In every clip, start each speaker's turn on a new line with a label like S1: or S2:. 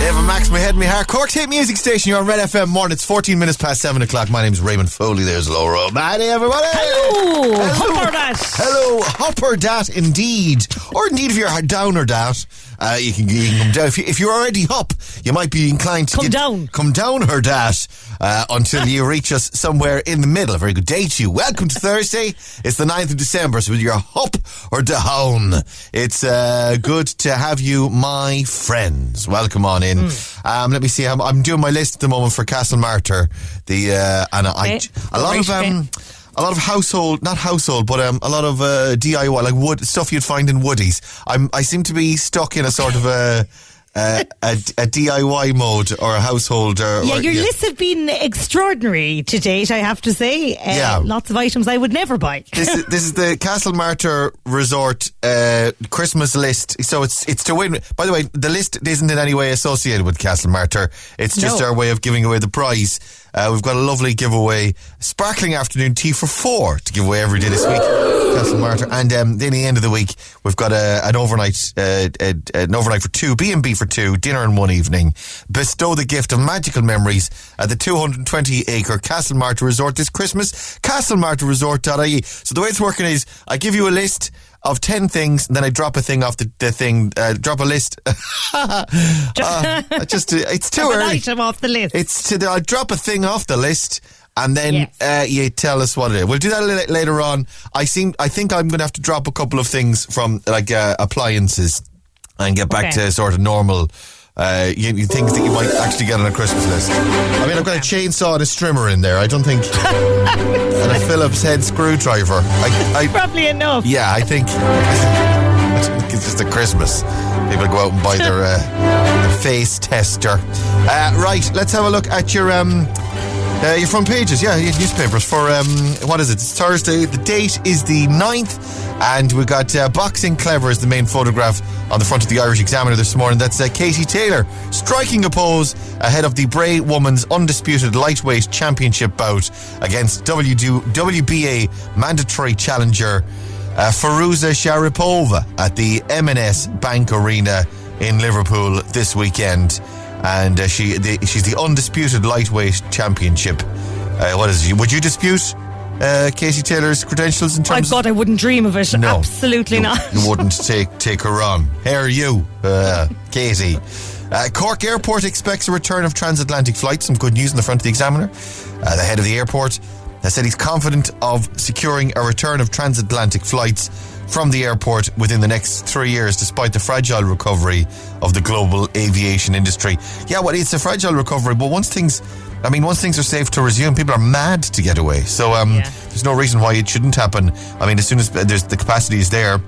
S1: Ava Max, my head, my heart. Cork's hit music station. You're on Red FM morning. It's 14 minutes past 7 o'clock. My name's Raymond Foley. There's Laura O'Malley, everybody.
S2: Hello, hopper that.
S1: Hello, hopper dat indeed. Or indeed, if you're down or dat, uh, you, can, you can come down. If, you, if you're already up, you might be inclined to
S2: Come
S1: get-
S2: down.
S1: Come down or dat uh, until you reach us somewhere in the middle. A very good day to you. Welcome to Thursday. It's the 9th of December. So whether you're up or down, it's uh, good to have you, my friends. Welcome on in.
S2: Hmm.
S1: Um, let me see. I'm, I'm doing my list at the moment for Castlemartyr. The uh, and I,
S2: Okay.
S1: a lot of um, a lot of household, not household, but um, a lot of uh, DIY, like wood stuff you'd find in Woodies. I'm I seem to be stuck in a sort of a. a, a, a DIY mode or a household or,
S2: Yeah, your lists have been extraordinary to date, I have to say. Uh,
S1: Yeah.
S2: Lots of items I would never buy.
S1: this is this is the Castlemartyr Resort uh, Christmas list. So it's it's to win. By the way, the list isn't in any way associated with Castlemartyr. It's just
S2: No.
S1: our way of giving away the prize. Uh, we've got a lovely giveaway, sparkling afternoon tea for four to give away every day this week. Castlemartyr, and um, then the end of the week we've got a, an overnight, uh, a, an overnight for two, B and B for two, dinner in one evening. Bestow the gift of magical memories at the 220 acre Castlemartyr Resort this Christmas. CastleMartyrResort.ie. So the way it's working is, I give you a list of 10 things, then I drop a thing off the, the thing, uh, drop a list. uh, just, it's too early.
S2: item off the list.
S1: It's to the, I drop a thing off the list. And then
S2: Yes.
S1: uh, you tell us what it is. We'll do that a little later on. I seem, I think I'm going to have to drop a couple of things from like uh, appliances and get back
S2: Okay.
S1: to sort of normal. Uh, you, you things that you might actually get on a Christmas list. I mean, I've got a chainsaw and a strimmer in there. I don't think, and a Phillips head screwdriver. I, I,
S2: Probably enough.
S1: yeah, I think, I think it's just a Christmas. People go out and buy their, uh, their face tester. Uh, right, let's have a look at your um, uh, your front pages. Yeah, your newspapers for um, what is it? It's Thursday. The date is the 9th. And we got uh, Boxing Clever as the main photograph on the front of the Irish Examiner this morning. That's uh, Katie Taylor striking a pose ahead of the Bray Women's Undisputed Lightweight Championship bout against WBA mandatory challenger uh, Firuza Sharipova at the M&S Bank Arena in Liverpool this weekend. And uh, she the, she's the undisputed lightweight championship. Uh, what is? Would you dispute uh, Katie Taylor's credentials in terms,
S2: My
S1: terms
S2: God, I wouldn't dream of it.
S1: No.
S2: Absolutely
S1: you,
S2: not.
S1: You wouldn't take, take her on. How are you, uh, Katie? Uh, Cork Airport expects a return of transatlantic flights. Some good news in the front of the Examiner. Uh, the head of the airport has said he's confident of securing a return of transatlantic flights from the airport within the next three years, despite the fragile recovery of the global aviation industry. Yeah, well, it's a fragile recovery, but once things, I mean, once things are safe to resume, people are mad to get away. So um,
S2: Yeah.
S1: there's no reason why it shouldn't happen. I mean, as soon as there's the capacity is there,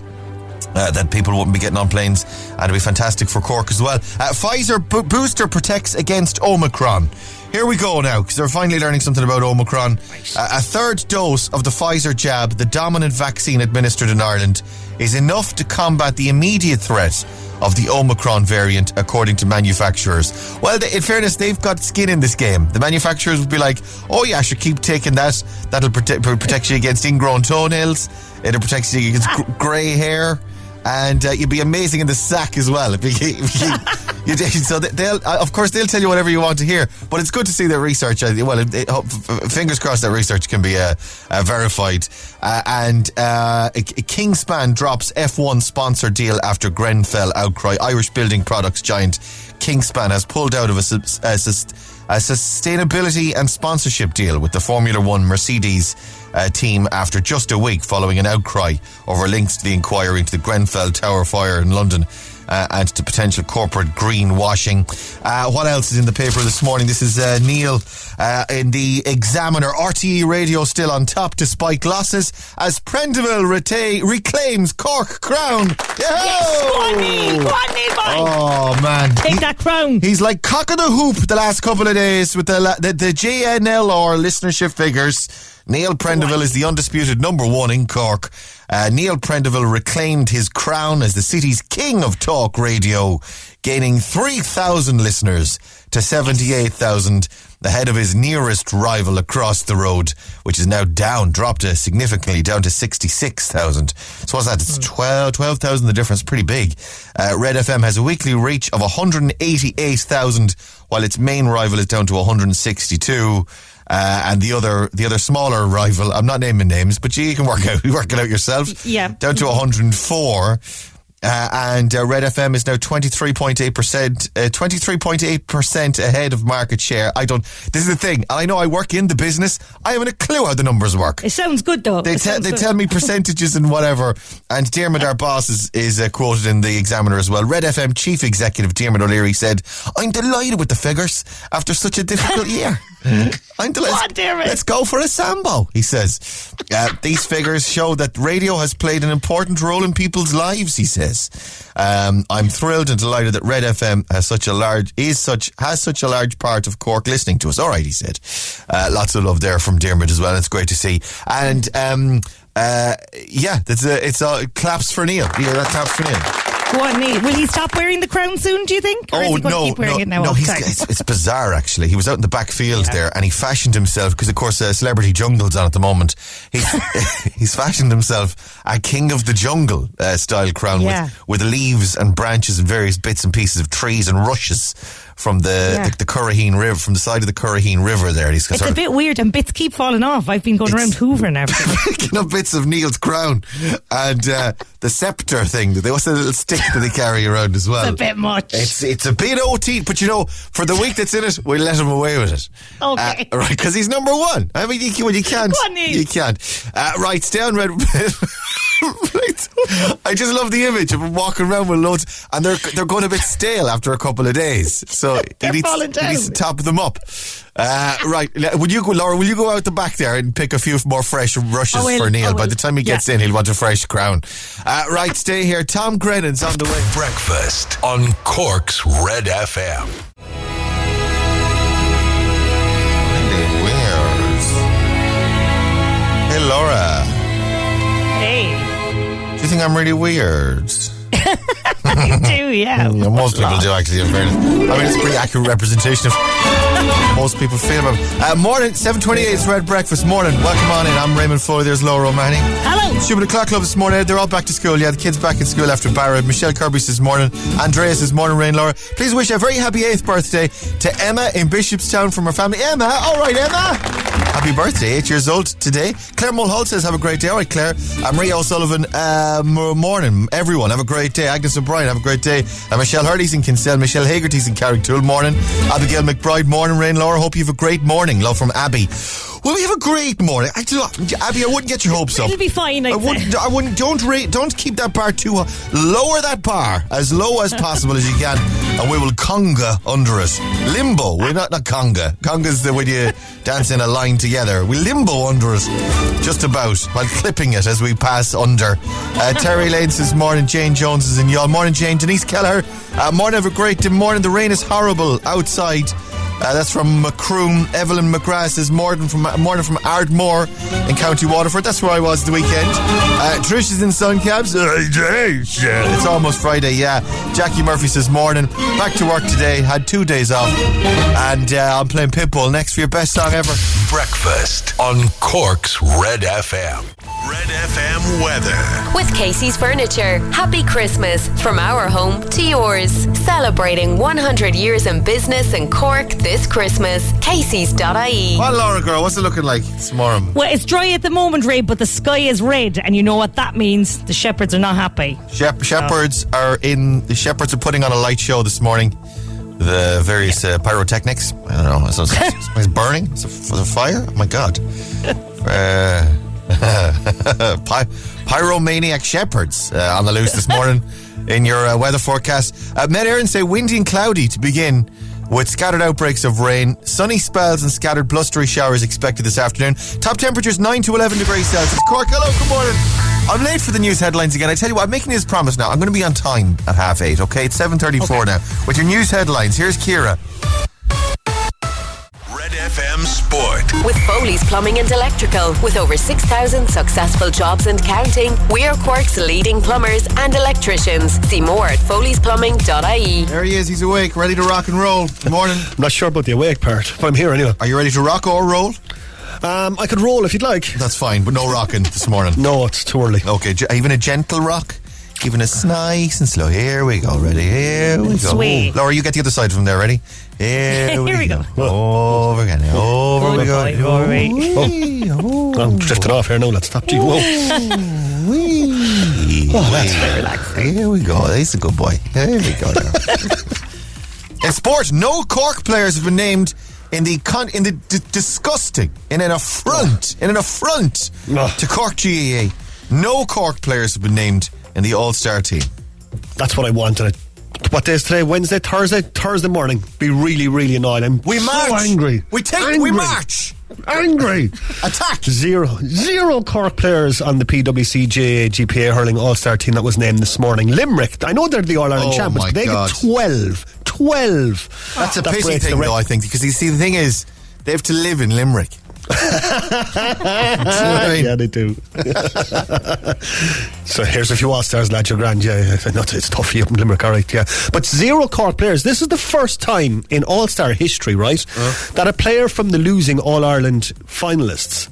S1: uh, that people wouldn't be getting on planes, and it'd be fantastic for Cork as well. Uh, Pfizer bo- booster protects against Omicron. Here we go now, because they're finally learning something about Omicron. Uh, a third dose of the Pfizer jab, the dominant vaccine administered in Ireland, is enough to combat the immediate threat of the Omicron variant, according to manufacturers. Well, th- in fairness, they've got skin in this game. The manufacturers would be like, "Oh yeah, I should keep taking that. That'll prote- protect you against ingrown toenails. It'll protect you against gr- grey hair." And uh, you'd be amazing in the sack as well. If you, if you, you so they- they'll, uh, of course, they'll tell you whatever you want to hear. But it's good to see that research. Uh, well, it, it, fingers crossed that research can be uh, uh, verified. Uh, and uh, Kingspan drops F1 sponsor deal after Grenfell outcry. Irish building products giant Kingspan has pulled out of a, a, sus- a sustainability and sponsorship deal with the Formula One Mercedes uh, team after just a week following an outcry over links to the inquiry into the Grenfell Tower fire in London. Uh, and to potential corporate greenwashing. Uh, what else is in the paper this morning? This is uh, Neil uh, in the Examiner. RTE Radio still on top despite losses as Prendeville reta- reclaims Cork crown.
S2: Yes, go on, Neil. Go on, Neil.
S1: Oh man,
S2: Take
S1: He-
S2: that crown.
S1: He's like cock of the hoop the last couple of days with the the, the JNLR listenership figures. Neil Prendeville is the undisputed number one in Cork. Uh, Neil Prendeville reclaimed his crown as the city's king of talk radio, gaining 3,000 listeners to 78,000 ahead of his nearest rival across the road, which is now down, dropped uh, significantly down to 66,000. So what's that? It's 12 12,000 the difference, pretty big. Uh, Red FM has a weekly reach of 188,000, while its main rival is down to 162. Uh, and the other, the other smaller rival, I'm not naming names, but you can work out, you work it out yourself.
S2: Yeah.
S1: Down to 104. Uh, and uh, Red FM is now 23.8%, uh, 23.8% ahead of market share. I don't, this is the thing. I know I work in the business. I haven't a clue how the numbers work.
S2: It sounds good though.
S1: They, te- they
S2: good.
S1: tell me percentages and whatever. And Dermot, our boss, is, is uh, quoted in the Examiner as well. Red FM chief executive Dermot O'Leary said, I'm delighted with the figures after such a difficult year. I'm delighted.
S2: Go on, Dermot.
S1: Let's go for a Sambo, he says. Uh, these figures show that radio has played an important role in people's lives, he says. Um, I'm thrilled and delighted that Red FM has such a large, is such, has such a large part of Cork listening to us. All right, he said. Uh, lots of love there from Dermot as well. It's great to see. And, um, uh, yeah, it's a, it's a claps for Neil. Yeah, that claps for Neil.
S2: Will he stop wearing the crown soon? Do you think? Or is
S1: Oh
S2: he going
S1: no,
S2: to keep wearing
S1: no,
S2: it now?
S1: no! He's, it's, it's bizarre actually. He was out in the back field there, and he fashioned himself because, of course, uh, Celebrity Jungle's on at the moment. He's he's fashioned himself a King of the Jungle uh, style crown
S2: Yeah.
S1: with with leaves and branches and various bits and pieces of trees and rushes from the
S2: Yeah.
S1: the, the Curraheen River, from the side of the Curraheen River. There, he's
S2: It's a bit weird, and bits keep falling off. I've been going around Hoover and everything.
S1: picking up bits of Neil's crown and uh, the scepter thing. They what's a little stick that they carry around as well.
S2: It's a bit much.
S1: It's it's a bit OT, but you know, for the week that's in it, we let him away with it.
S2: Okay.
S1: Uh, right, because he's number one. I mean, you, well, you can't.
S2: On,
S1: you can't. Uh, right, stay on red. Right. I just love the image of him walking around with loads, and they're they're going a bit stale after a couple of days. So he needs, he needs to top them up. Uh, right, le- will you go, Laura? Will you go out the back there and pick a few more fresh rushes
S2: will,
S1: for Neil? By the time he gets
S2: Yeah.
S1: in, he'll want a fresh crown. Uh, right, stay here. Tom Grennan's on the way.
S3: Breakfast on Cork's Red FM.
S1: Really weird. Hey, Laura.
S2: hey,
S1: Do you think I'm really weird?
S2: you do, yeah.
S1: Yeah, most people do, actually, in fairness. I mean, it's a pretty accurate representation of most people feel about it. Uh, morning, 7.28, it's Red Breakfast. Morning, welcome on in. I'm Raymond Foley, there's Laura O'Mahony.
S2: Hello.
S1: Stupid O'Clock Club this morning. They're all back to school. Yeah, the kids back in school after Barra. Michelle Kirby says morning. Andreas says morning, Rain Laura. Please wish a very happy 8th birthday to Emma in Bishopstown from her family. Emma, all right, Emma. Happy birthday, 8 years old today. Claire Mulhall says have a great day. All right, Claire. I'm Maria O'Sullivan, uh, morning. Everyone, have a great day. Agnes O'Brien, have a great day. Uh, Michelle Hurley's in Kinsale. Michelle Hagerty's in Carrigtwohill. Morning. Abigail McBride, morning, Rain Laura. Hope you have a great morning. Love from Abby. Well, we have a great morning. I do Abby, I wouldn't get your hopes up.
S2: It'll be fine, I'd
S1: I wouldn't.
S2: say.
S1: I wouldn't. Don't rate. Don't keep that bar too high. Lower that bar as low as possible as you can, and we will conga under it. Limbo. We're not not conga. Conga's the when you dance in a line together. We limbo under it, just about while clipping it as we pass under. Uh, Terry Lane says morning. Jane Jones is in Youghal. Morning, Jane. Denise Keller. Uh, morning. Have a great. Morning. The rain is horrible outside. Uh, that's from Macroom. Evelyn McGrath says morning from morning from Ardmore in County Waterford. That's where I was the weekend. Uh, Trish is in Suncabs. Uh, Trish. It's almost Friday, yeah. Jackie Murphy says morning. Back to work today. Had two days off. And uh, I'm playing Pitbull next for your best song ever.
S3: Breakfast on Cork's Red FM. Red FM weather.
S4: With Casey's Furniture. Happy Christmas from our home to yours. Celebrating 100 years in business in Cork this Christmas. Casey's.ie.
S1: Well, Laura girl, what's it looking like this morning?
S2: Well, it's dry at the moment, Ray, but the sky is red, and you know what that means. The shepherds are not happy.
S1: Shep- shepherds are in. The shepherds are putting on a light show this morning. The various uh, pyrotechnics. I don't know. Is it, is it burning? Is it, is it fire? Oh my god. Uh, Py- pyromaniac shepherds uh, on the loose this morning in your uh, weather forecast. Uh, Met Éireann say windy and cloudy to begin with scattered outbreaks of rain, sunny spells and scattered blustery showers expected this afternoon. Top temperatures 9 to 11 degrees Celsius. Cork, hello, good morning. I'm late for the news headlines again. I tell you what, I'm making this promise now. I'm going to be on time at half eight, okay? It's 7.34 now. With your news headlines, here's Kira.
S3: Red FM Sport.
S4: With Foley's Plumbing and Electrical, with over 6,000 successful jobs and counting, we're Cork's leading plumbers and electricians. See more at foleysplumbing.ie.
S1: There he is. He's awake, ready to rock and roll. Good morning.
S5: I'm not sure about the awake part, but I'm here anyway.
S1: Are you ready to rock or roll?
S5: Um, I could roll if you'd like.
S1: That's fine, but no rocking this morning.
S5: No, it's too early.
S1: Okay, even a gentle rock, even a nice and slow. Here we go. Ready? Here we go.
S2: Sweet.
S1: Laura, you get the other side from there. Ready? Here,
S2: Here we go.
S1: Over again. Over oh, we
S2: Good
S1: go.
S2: boy, Rory.
S1: Wee, oh,
S5: I'm oh. oh. drifting off here now. Let's stop. Gee, whoa.
S1: wee.
S5: Oh, that's very
S1: relaxing. Here we go. He's a good boy. Here we go. Now. in sport, no Cork players have been named in the con- in the d- disgusting in an affront in an affront
S5: Oh.
S1: to Cork GAA. No Cork players have been named in the All Star team.
S5: That's what I wanted. What day is today? Wednesday, Thursday, Thursday morning. Be really, really annoyed. I'm
S1: We
S5: so
S1: march.
S5: angry.
S1: We take.
S5: Angry.
S1: We march.
S5: Angry.
S1: Attack.
S5: Zero, zero Cork players on the PWC GAA GPA hurling All Star team that was named this morning. Limerick. I know they're the All Ireland
S1: Oh,
S5: champions, but they
S1: God.
S5: get 12. 12.
S1: That's a
S5: That
S1: pity thing, though. I think because you see, the thing is, they have to live in Limerick.
S5: yeah, they do. so here's a few All Stars, lad. You're grand. Yeah, yeah. No, it's tough for you up in Limerick, all right. Yeah, but zero Cork players. This is the first time in All Star history, right,
S1: Uh-huh.
S5: that a player from the losing All Ireland finalists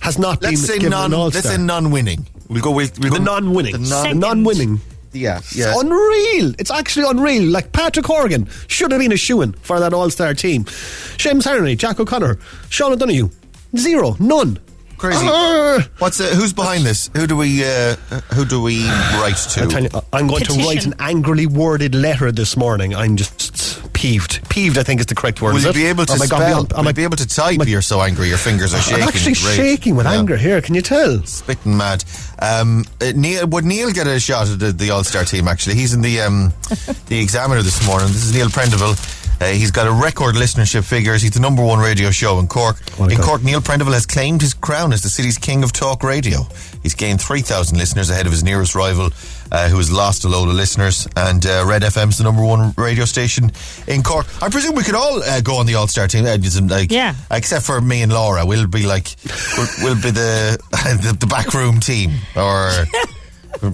S5: has not
S1: Let's
S5: been
S1: say
S5: given
S1: non.
S5: an All
S1: Let's say non-winning. We'll go. We'll, we'll
S5: the non-winning,
S1: The
S5: the
S1: non-
S5: non-winning.
S1: yeah.
S5: It's
S1: Yeah.
S5: unreal. It's actually unreal. Like Patrick Horgan should have been a shoo-in for that All-Star team. Seamus Harnedy, Jack O'Connor, Sean O'Donoghue, zero, none.
S1: Crazy.
S5: Ah.
S1: What's uh, who's behind this? Who do we uh, who do we write to?
S5: I tell you, I'm going to write an angrily worded letter this morning. I'm just peeved. Peeved, I think, is the correct word.
S1: Will
S5: is
S1: you be able to
S5: Oh my God,
S1: spell?
S5: am
S1: Will
S5: I-
S1: you be able to type?
S5: my-
S1: You're so angry. Your fingers are shaking.
S5: I'm actually
S1: with rage.
S5: shaking with
S1: Yeah.
S5: anger here. Can you tell?
S1: Spitting mad. Um, uh, Neil would Neil get a shot at the, the All Star team? Actually, he's in the um, the Examiner this morning. This is Neil Prendeville. Uh, he's got a record listenership figures. He's the number one radio show in Cork.
S5: Oh
S1: in
S5: God.
S1: Cork, Neil Prendeville has claimed his crown as the city's king of talk radio. He's gained 3,000 listeners ahead of his nearest rival, uh, who has lost a load of listeners. And uh, Red FM's the number one radio station in Cork. I presume we could all uh, go on the All Star team. Uh, like,
S2: Yeah.
S1: Except for me and Laura. We'll be like, we'll, we'll be the, the the backroom team. Or we'll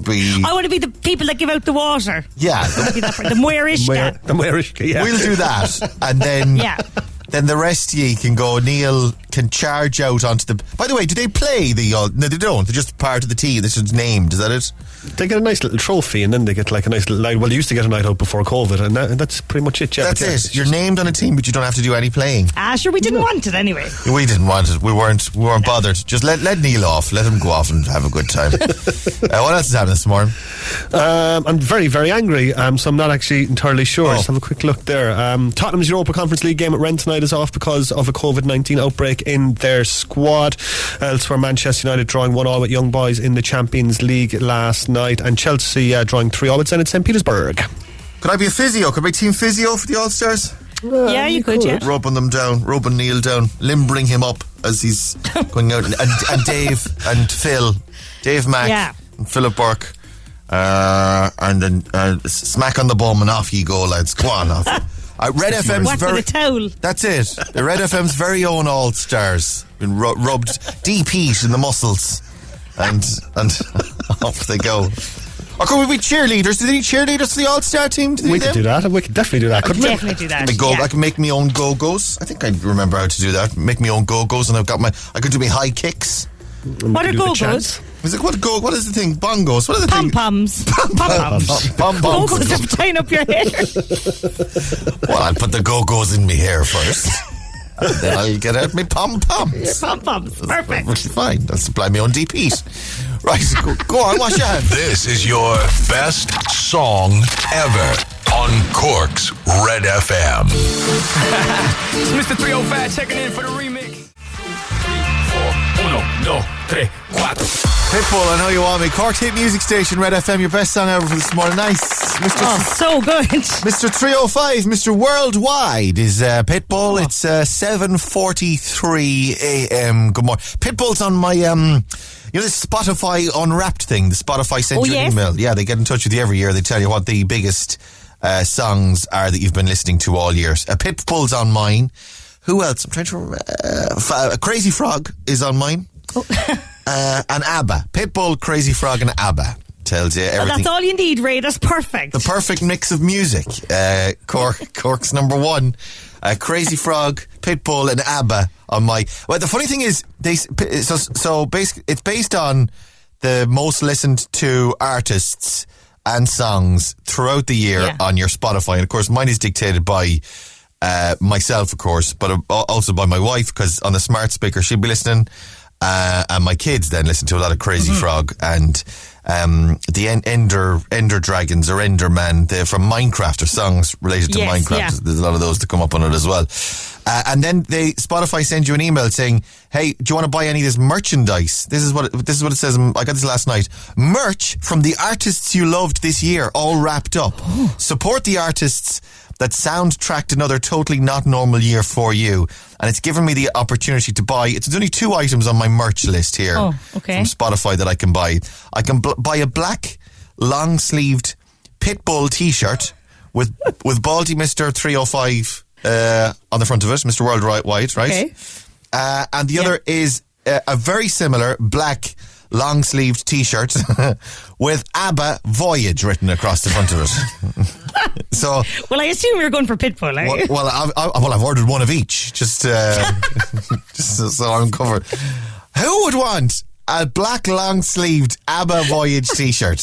S1: be.
S2: I want to be the people that give out the water.
S1: Yeah. the-
S2: Be that for- the maor uisce
S5: Where, the maor uisce, yeah.
S1: We'll do that. And then.
S2: Yeah.
S1: Then the rest of ye can go. Neil can charge out onto the. By the way, do they play the? Uh, no, they don't. They're just part of the team. This is named. Is that it?
S5: They get a nice little trophy, and then they get like a nice little night. Well, they used to get a night out before COVID, and that, that's pretty much it. Yeah,
S1: That's
S5: yeah,
S1: it. You're named on a team, but you don't have to do any playing.
S2: Ah, sure, we didn't want it anyway.
S1: We didn't want it. We weren't. We weren't bothered. Just let let Neil off. Let him go off and have a good time. uh, what else is happening this morning?
S5: Um, I'm very, very angry, um, so I'm not actually entirely sure.
S1: Oh.
S5: Let's have a quick look there. Um, Tottenham's Europa Conference League game at Rennes tonight is off because of a COVID 19 outbreak in their squad. Elsewhere, Manchester United drawing 1 all with Young Boys in the Champions League last night, and Chelsea uh, drawing 3 all with Zenit St. Petersburg.
S1: Could I be a physio? Could I be team physio for the All Stars?
S2: yeah, you could, yeah.
S1: Rubbing them down, rubbing Neil down, limbering him up as he's going out. And, and Dave and Phil, Dave Mack
S2: Yeah.
S1: and Philip Burke. Uh, and then uh, smack on the bum and off you go, lads. Go on off. Uh, Red FM's
S2: Whack
S1: very.
S2: with a towel.
S1: That's it. The Red FM's very own All Stars been ru- rubbed deep heat in the muscles, and and off they go. Or could we be cheerleaders? Do they need cheerleaders for the All Star team? Do
S5: We could do that. We could definitely do that. Couldn't we?
S2: Definitely do that.
S1: I go.
S2: yeah.
S1: I can make my own go go's. I think I remember how to do that. Make my own go go's, and I've got my. I could do my high kicks.
S2: What are go-go's?
S1: Is it what go? What is the thing? Bongos. What are the things?
S2: Pom
S1: thing?
S2: poms. Pom poms.
S1: Pom
S2: Go-go's
S1: poms.
S2: are tying up your hair.
S1: Well, I'll put the go go's in my hair first, and then I'll get out my pom poms.
S2: Pom poms. Perfect.
S1: Which is fine. I'll supply my own DPs. Right, go, go on, wash your hands.
S3: This is your best song ever on Cork's Red FM.
S6: It's Mr. 305 checking in for the remix. Four, uno, dos, tres, cuatro.
S1: Pitbull, I know you want me. Cork's hit music station, Red FM, your best song ever for this morning. Nice. Mr.
S2: Oh, so good.
S1: Mr. 305, Mr. Worldwide is uh, Pitbull. It's uh, 7.43 a.m. Good morning. Pitbull's on my, um, you know, this Spotify Unwrapped thing. The Spotify sends
S2: Oh,
S1: you
S2: yes.
S1: an email. Yeah, they get in touch with you every year. They tell you what the biggest uh, songs are that you've been listening to all years. Uh, Pitbull's on mine. Who else? I'm trying to remember. Uh, F- Crazy Frog is on mine. uh, and ABBA. Pitbull, Crazy Frog, and ABBA. Tells you everything.
S2: That's all you need, Ray. That's perfect.
S1: the perfect mix of music. Uh, Cork, Cork's number one. Uh, Crazy Frog, Pitbull, and ABBA on my. Well, the funny thing is, they so so basically it's based on the most listened to artists and songs throughout the year
S2: Yeah.
S1: on your Spotify, and of course, mine is dictated by. Uh, myself, of course, but uh, also by my wife because on the smart speaker she'd be listening, uh, and my kids then listen to a lot of Crazy Frog and um, the en- Ender Ender Dragons or Enderman. They're from Minecraft or songs related to
S2: Yes,
S1: Minecraft.
S2: yeah.
S1: There's a lot of those that come up on it as well. Uh, and then they Spotify send you an email saying, "Hey, do you want to buy any of this merchandise? This is what it, this is what it says. I got this last night. Merch from the artists you loved this year, all wrapped up. Support the artists." That soundtracked another totally not normal year for you, and it's given me the opportunity to buy. It's only two items on my merch list here
S2: Oh, okay.
S1: from Spotify that I can buy. I can bl- buy a black long sleeved Pitbull t shirt with with Baldy Mister 305 uh, on the front of it, Mr. Worldwide, right?
S2: Okay.
S1: Uh, and the other is uh, a very similar black long sleeved t shirt with ABBA Voyage written across the front of it. so,
S2: well, I assume you're going for Pitbull, eh?
S1: well, well, I've, I, well, I've ordered one of each, just, uh, just so- so I'm covered. Who would want a black long sleeved ABBA Voyage t shirt?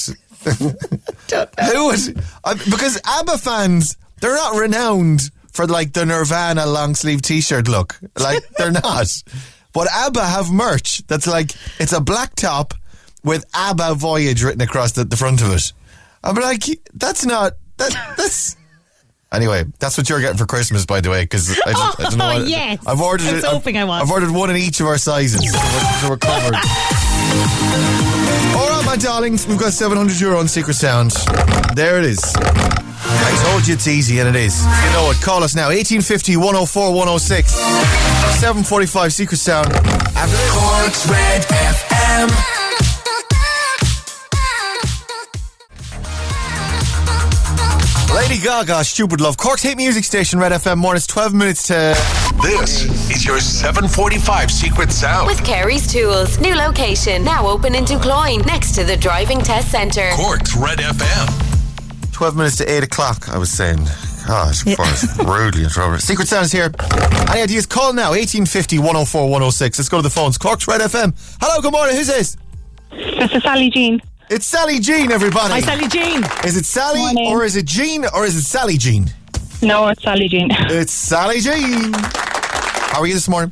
S1: Who would? Uh, because ABBA fans, they're not renowned for like the Nirvana long sleeve t shirt look. Like, they're not. But ABBA have merch that's like, it's a black top with ABBA Voyage written across the, the front of it. I'm like, that's not, that, that's. Anyway, that's what you're getting for Christmas, by the way, because I, just- I don't know.
S2: Oh,
S1: what-
S2: yes.
S1: I've ordered
S2: I
S1: it.
S2: was
S1: I've-
S2: hoping I was.
S1: I've ordered one in each of our sizes, so we're covered. All right, my darlings, we've got 700 euro on Secret Sound. There it is. I told you it's easy, and it is. You know it. Call us now, 1850 104 106. 745 Secret Sound. After this.
S3: Cork's Red FM.
S1: Lady Gaga, Stupid Love. Cork's hit music station, Red FM. Morning. It's 12 minutes to.
S3: This is your 745 Secret Sound.
S4: With Kerry's Tools. New location. Now open in Ducloyne. Next to the Driving Test Centre.
S3: Cork's Red FM.
S1: 12 minutes to 8 o'clock, I was saying. Gosh, of course, rudely interrupted. Secret Sound's here. Any ideas? Call now, 1850 104 106. Let's go to the phones. Cork's Red FM. Hello, good morning. Who's this?
S7: This is Sally Jean.
S1: It's Sally Jean, everybody.
S2: Hi, Sally Jean.
S1: Is it Sally
S7: Morning.
S1: or is it Jean or is it Sally Jean?
S7: No, it's Sally Jean.
S1: It's Sally Jean. How are you this morning?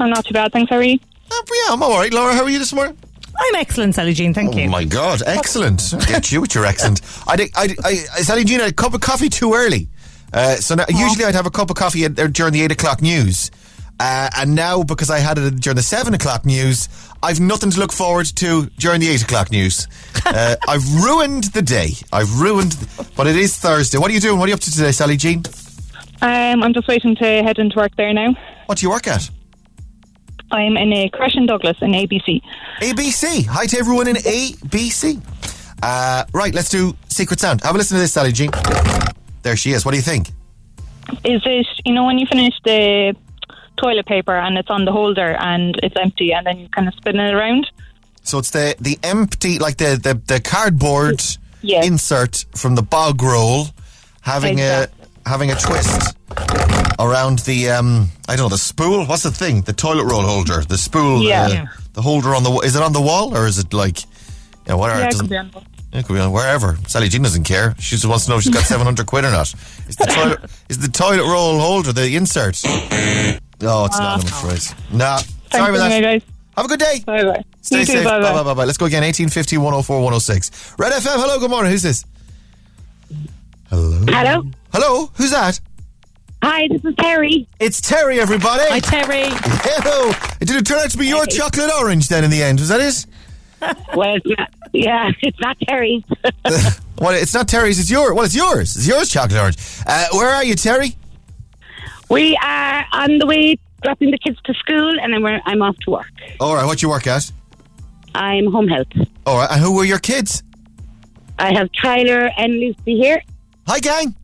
S7: I'm not too bad, thanks, how are you?
S1: Oh, yeah, I'm all right. Laura, how are you this morning?
S2: I'm excellent, Sally Jean. Thank you.
S1: Oh
S2: you.
S1: my God, excellent! Get you with your accent. I, think- I, I, I Sally Jean had a cup of coffee too early. Uh, so now, usually I'd have a cup of coffee at, uh, during the eight o'clock news, uh, and now because I had it during the seven o'clock news, I've nothing to look forward to during the eight o'clock news. Uh, I've ruined the day. I've ruined, but it is Thursday. What are you doing? What are you up to today, Sally Jean?
S7: Um, I'm just waiting to head into work there now.
S1: What do you work at?
S7: I'm in a crash in Douglas in ABC.
S1: ABC. Hi to everyone in ABC. Uh, right, let's do Secret Sound. Have a listen to this, Sally Jean. There she is. What do you think?
S7: Is this, you know, when you finish the toilet paper and it's on the holder and it's empty and then you kind of spin it around?
S1: So it's the the empty, like the the, the cardboard
S7: Yeah.
S1: insert from the bog roll, having
S7: Exactly.
S1: a having a twist around the um I don't know the spool. What's the thing? The toilet roll holder. The spool.
S7: Yeah.
S1: uh,
S7: Yeah.
S1: the holder on the wa- is it on the wall or is it like you know whatever?
S7: Yeah,
S1: it
S7: could be on.
S1: it could be on wherever. Sally Jean doesn't care. She just wants to know if she's got 700 quid or not. Is the toilet, is the toilet roll holder the insert? Oh, it's not, I'm afraid. Nah. Sorry
S7: Thanks
S1: about that.
S7: anyway, guys.
S1: Have a good day.
S7: Bye bye.
S1: Stay
S7: you too,
S1: safe.
S7: bye
S1: Bye
S7: bye.
S1: bye bye bye. Let's go again. 1850 104 106. Red FM. Hello. Good morning. Who's this? Hello.
S8: Hello.
S1: Hello. Who's that?
S8: Hi, this is Terry.
S1: It's Terry, everybody.
S2: Hi, Terry.
S1: Hello. Did it turn out to be your chocolate orange then in the end? Was that it?
S8: Well, it's not, yeah, it's not Terry.
S1: Well, it's not Terry's. It's yours. Well, it's yours. It's yours, chocolate orange. Uh, where are you, Terry?
S8: We are on the way dropping the kids to school, and then we're, I'm off to work.
S1: All right. What you work at?
S8: I'm home health.
S1: All right. And who were your kids?
S8: I have Tyler and Lucy here.
S1: Hi, gang.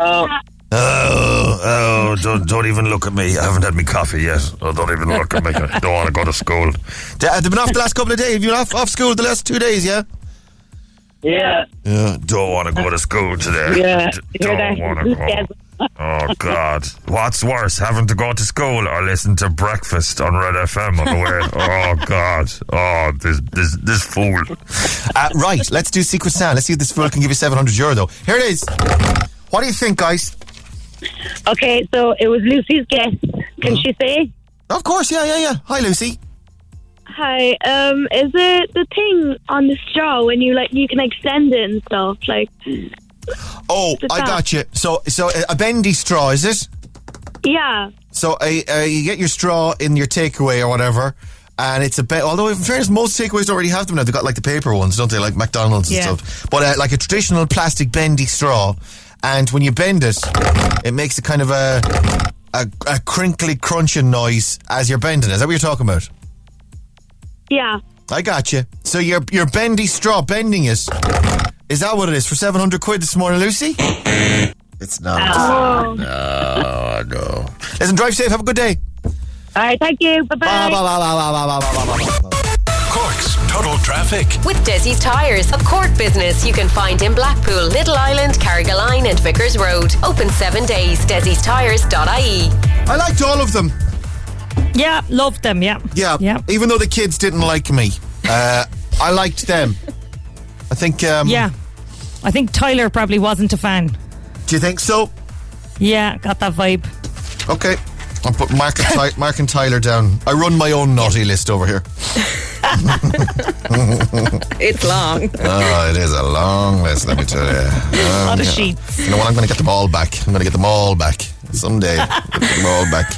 S8: Oh.
S1: Oh, oh, don't, don't even look at me. I haven't had my coffee yet. Oh, don't even look at me. I don't want to go to school. D- Have they been off the last couple of days? Have you been off, off school the last two days, yeah?
S8: Yeah.
S1: Yeah. Don't want to go to school today.
S8: Yeah.
S1: D- don't want to
S8: Yes.
S1: go. Oh, God. What's worse, having to go to school or listen to breakfast on Red FM on the way? Oh, God. Oh, this, this, this fool. Uh, right, let's do Secret Sound. Let's see if this fool can give you 700 euro, though. Here it is. What do you think, guys?
S8: Okay, so it was Lucy's guess. Can
S1: Uh-huh.
S8: she say?
S1: Of course, yeah, yeah, yeah. Hi, Lucy.
S9: Hi, um, is it the thing on the straw when you like you can extend it and stuff? Like,
S1: Oh, I got you. So, so uh, a bendy straw, is it?
S9: yeah,
S1: So uh, uh, you get your straw in your takeaway or whatever, and it's a bit. Although in fairness, most takeaways don't have them now. They've got like the paper ones, don't they? Like McDonald's and stuff. But uh, like a traditional plastic bendy straw, and when you bend it, it makes a kind of a a, a crinkly crunching noise as you're bending it. Is that what you're talking about?
S9: yeah.
S1: I got you. So your your bendy straw bending it. Is that what it is? For 700 quid this morning, Lucy? it's not.
S9: Oh.
S1: No, no. Listen, drive safe. Have a good day.
S8: All right, thank you. Bye
S1: bye.
S3: Cork's Total Traffic.
S4: With Desi's Tyres, a court business you can find in Blackpool, Little Island, Carrigaline, and Vickers Road. Open seven days. Desi'sTires.ie.
S1: I liked all of them.
S2: Yeah, loved them. Yeah.
S1: Yeah.
S2: yeah.
S1: Even though the kids didn't like me, uh, I liked them. I think. Um,
S2: yeah. I think Tyler probably wasn't a fan.
S1: Do you think so?
S2: Yeah, got that vibe.
S1: Okay. I'll put Mark and, Ty- Mark and Tyler down. I run my own naughty list over here.
S4: It's long.
S1: Oh, it is a long list, let me tell you. Um,
S2: lot of sheets.
S1: You know what? I'm going to get them all back. I'm going to get them all back someday. get them all back.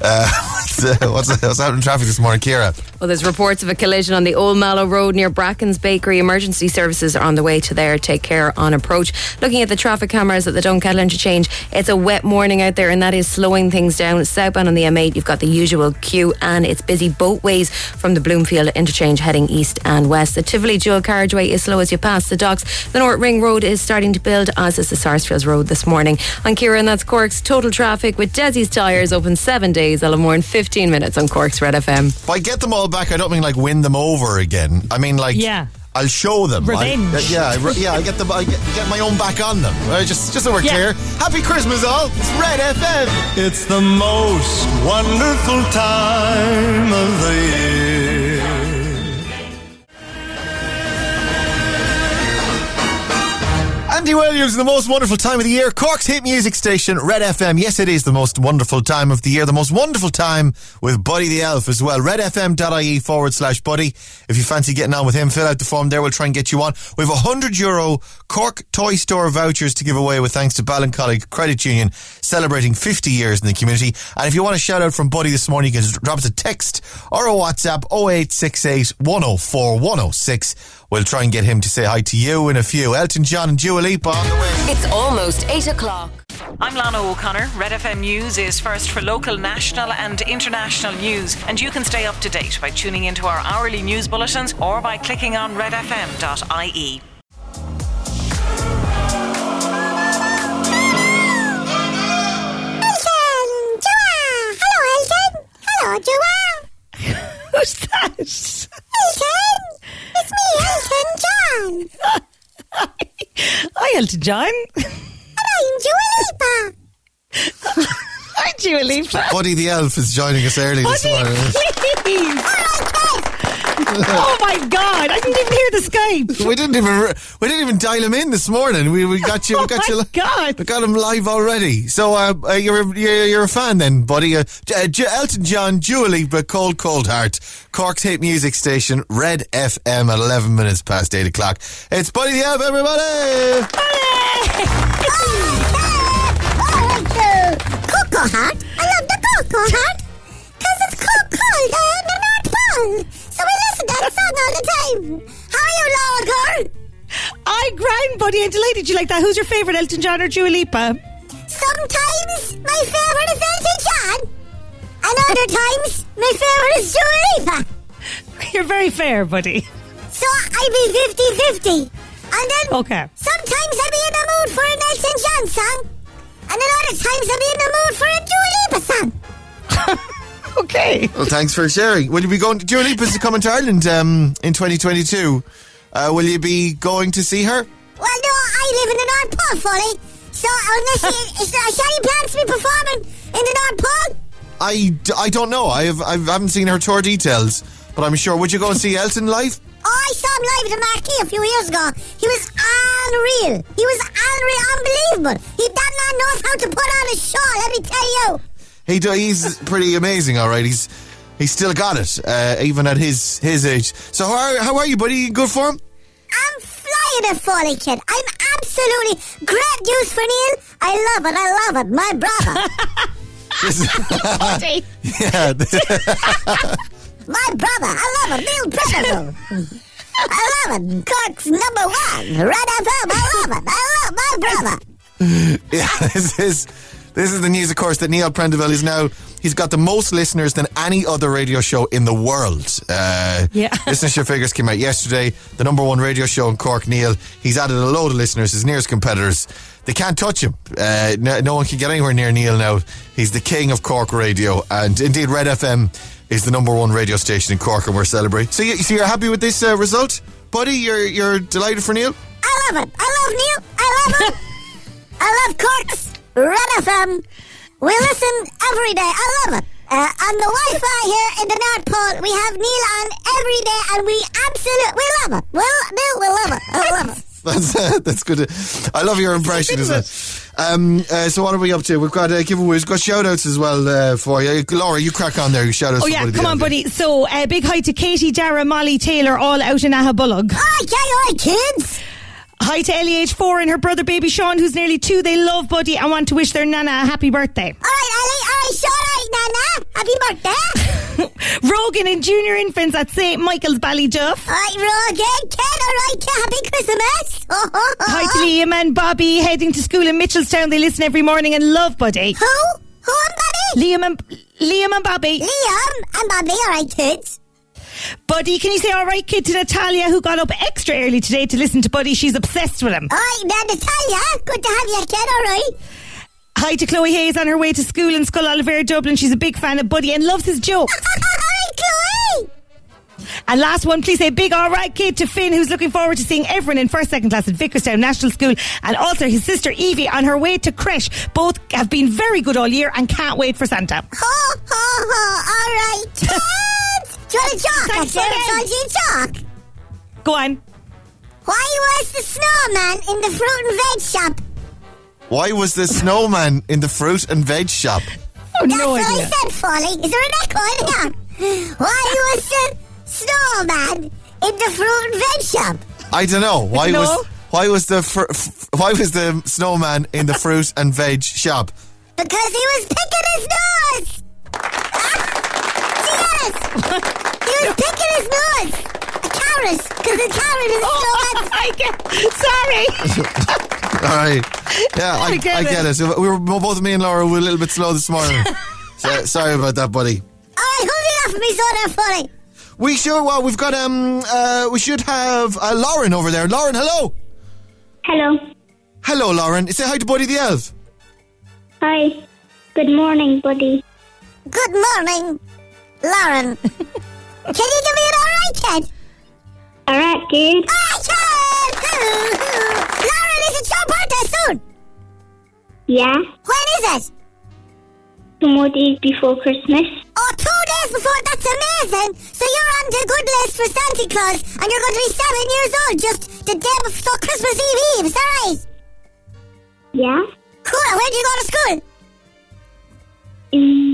S1: Uh, what's, uh, what's, what's happening in traffic this morning, Kira?
S10: Well, there's reports of a collision on the Old Mallow Road near Bracken's Bakery. Emergency services are on the way to there. Take care on approach. Looking at the traffic cameras at the Dunkettle interchange, it's a wet morning out there, and that is slowing things down. Southbound on the M8, you've got the usual queue, and it's busy both ways from the Bloomfield interchange heading east and west. The Tivoli dual carriageway is slow as you pass the docks. The North Ring Road is starting to build, as is the Sarsfields Road this morning. I'm Kira, and that's Cork's total traffic with Desi's Tyres open seven days. They'll have more in 15 minutes on Cork's Red FM.
S1: By get them all back, I don't mean like win them over again. I mean like
S2: Yeah.
S1: I'll show them. I-
S2: Revenge.
S1: yeah, I yeah. I get them. I get, get my own back on them. Right, just, just so we're
S2: Yeah.
S1: clear. Happy Christmas, all. It's Red FM.
S11: It's the most wonderful time of the year.
S1: Andy Williams, the most wonderful time of the year. Cork's hit music station, Red FM. Yes, it is the most wonderful time of the year. The most wonderful time with Buddy the Elf as well. Redfm.ie forward slash Buddy. If you fancy getting on with him, fill out the form there. We'll try and get you on. We have a hundred euro Cork Toy Store vouchers to give away with thanks to Ballincollig Credit Union celebrating 50 years in the community. And if you want a shout out from Buddy this morning, you can drop us a text or a WhatsApp 0868 104 106. We'll try and get him to say hi to you in a few. Elton John and Dua Lipa on the way.
S4: It's almost 8 o'clock.
S12: I'm Lana O'Connor. Red FM News is first for local, national, and international news, and you can stay up to date by tuning into our hourly news bulletins or by clicking on redfm.ie.
S13: Hello, Elton. Hello, Joanne.
S2: Who's that?
S13: Elton. It's me, Elton John.
S2: Hi, Elton John.
S13: And I'm Dua Lipa.
S2: Hi, Dua Lipa.
S1: Buddy the Elf is joining us early this
S2: Buddy,
S1: morning.
S2: please. Oh my God! I didn't even hear the Skype.
S1: We didn't even we didn't even dial him in this morning. We, we got you. We
S2: Oh
S1: got
S2: my
S1: you.
S2: God!
S1: We got him live already. So uh, uh, you're, a- you're you're a fan then, buddy. Uh, J- uh, Elton John, Julie, but Cold Cold Heart, Cork's hit music station, Red FM at eleven minutes past eight o'clock. It's Buddy the Elf, everybody.
S13: Cocoa Heart. I love the Cocoa Heart. Because it's cold, cold in the North Pole. So we listen to that song all the time. How are you, Laura Girl?
S2: I grind, buddy. I'm delighted you like that. Who's your favourite, Elton John or Dua Lipa?
S13: Sometimes my favourite is Elton John. And other times my favourite is Dua Lipa.
S2: You're very fair, buddy.
S13: So I be 50-50. And then
S2: Okay.
S13: sometimes I be in the mood for an Elton John song. And then other times I'll be in the mood for a Dua Lipa song.
S2: Okay.
S1: Well, thanks for sharing. Will you be going? Dua Lipa's coming to Ireland um, in 2022. Uh, will you be going to see her?
S13: Well, no, I live in the North Pole, Folly. So unless you, is there a shiny plans to be performing in the North Pole?
S1: I, d- I don't know. I have I haven't seen her tour details, but I'm sure. Would you go and see Elton live?
S13: Oh, I saw him live at the Marquee a few years ago. He was unreal. He was unreal, unbelievable. He that man knows how to put on a show. Let me tell you.
S1: He do, he's pretty amazing. All right, he's he's still got it, uh, even at his his age. So how are, how are you, buddy? Good form?
S13: I'm flying a Folly kid. I'm absolutely great news for Neil. I love it. I love it. My brother.
S1: yeah.
S13: My brother. I love it. Neil Precious. I love it. Cork's number one. Red FM. I love it. I love my brother.
S1: yeah, this is this is the news, of course, that Neil Prendeville is now. He's got the most listeners than any other radio show in the world. Uh,
S2: Yeah.
S1: listenership figures came out yesterday. The number one radio show in Cork, Neil. He's added a load of listeners. His nearest competitors, they can't touch him. Uh, no, no one can get anywhere near Neil now. He's the king of Cork radio, and indeed, Red FM is the number one radio station in Cork, and we're celebrating. So, you, so you're happy with this uh, result, buddy? You're you're delighted for Neil?
S13: I love it. I love Neil. I love him. I love Cork's Red FM. We listen every day. I love it. Uh, on the Wi-Fi here in the North Pole, we have Neil on every day, and we absolutely we love it. Well, Neil, we love it. I love it.
S1: That's uh, that's good. I love your impression as well. Um, uh, so what are we up to? We've got uh, giveaways, we've got shout outs as well uh, for you. Laura, you crack on there. You shout outs.
S2: Oh yeah, come on,
S1: Elder.
S2: buddy. So, uh, big hi to Katie, Dara, Molly, Taylor, all out in Aghabullogue.
S13: Hi, hi, kids.
S2: Hi to Ellie, age four, and her brother, baby Sean, who's nearly two. They love Buddy and want to wish their nana a happy birthday.
S13: All right, Ellie. All right, sure, all right, Nana. Happy birthday.
S2: Rogan and junior infants at St Michael's Ballyduff.
S13: All right, Rogan, kid. All right, happy Christmas.
S2: Hi to Liam and Bobby heading to school in Mitchellstown. They listen every morning and love Buddy.
S13: Who? Who and Bobby?
S2: Liam and Liam and Bobby.
S13: Liam and Bobby. All right, kids.
S2: Buddy, can you say all right, kid, to Natalia, who got up extra early today to listen to Buddy? She's obsessed with him.
S13: Hi, now, Natalia. Good to have you, kid. All right.
S2: Hi to Chloe Hayes on her way to school in Scoil Oilibhéir, Dublin. She's a big fan of Buddy and loves his jokes.
S13: all right, Chloe.
S2: And last one, please say big all right, kid, to Finn, who's looking forward to seeing everyone in first, second class at Vickerstown National School, and also his sister Evie on her way to creche. Both have been very good all year and can't wait for Santa.
S13: Ho, ho, ho. All right, kids. Do you want to talk?
S2: Thanks
S13: I
S2: again.
S13: told you to talk.
S2: Go on.
S13: Why was the snowman in the fruit and veg shop?
S1: Why was the snowman in the fruit and veg shop?
S2: Oh,
S13: That's
S2: no
S13: what
S2: idea.
S13: I said, Folly. Is there an echo in here? Why was the snowman in the fruit and veg shop?
S1: I don't know. Why
S2: No.
S1: was why was the fr- f- why was the snowman in the fruit and veg shop?
S13: Because he was picking his nose. See this? He was picking his nose. A carrot. Because a carrot is a snowman.
S2: I get, sorry.
S1: All right. Yeah, I, I
S2: get
S1: get,
S2: it.
S1: it. We were both me and Laura were a little bit slow this morning. so, sorry about that, buddy.
S13: All right, who did off me so there, Folly?
S1: We sure well we've got um uh we should have uh, Lauren over there. Lauren, hello.
S9: Hello.
S1: Hello, Lauren. Say hi to Buddy the Elf.
S9: Hi. Good morning, buddy.
S13: Good morning, Lauren. Can you give me an all right, kid?
S9: All right, kid.
S13: All right, kid. Lauren, is it your birthday soon?
S9: Yeah.
S13: When is it?
S9: Two more days before Christmas.
S13: Oh, two days before. That's amazing. So you're on the good list for Santa Claus, and you're going to be seven years old just the day before Christmas Eve Eve. Is that right?
S9: Yeah.
S13: Cool. Where do you go to school?
S9: Mm,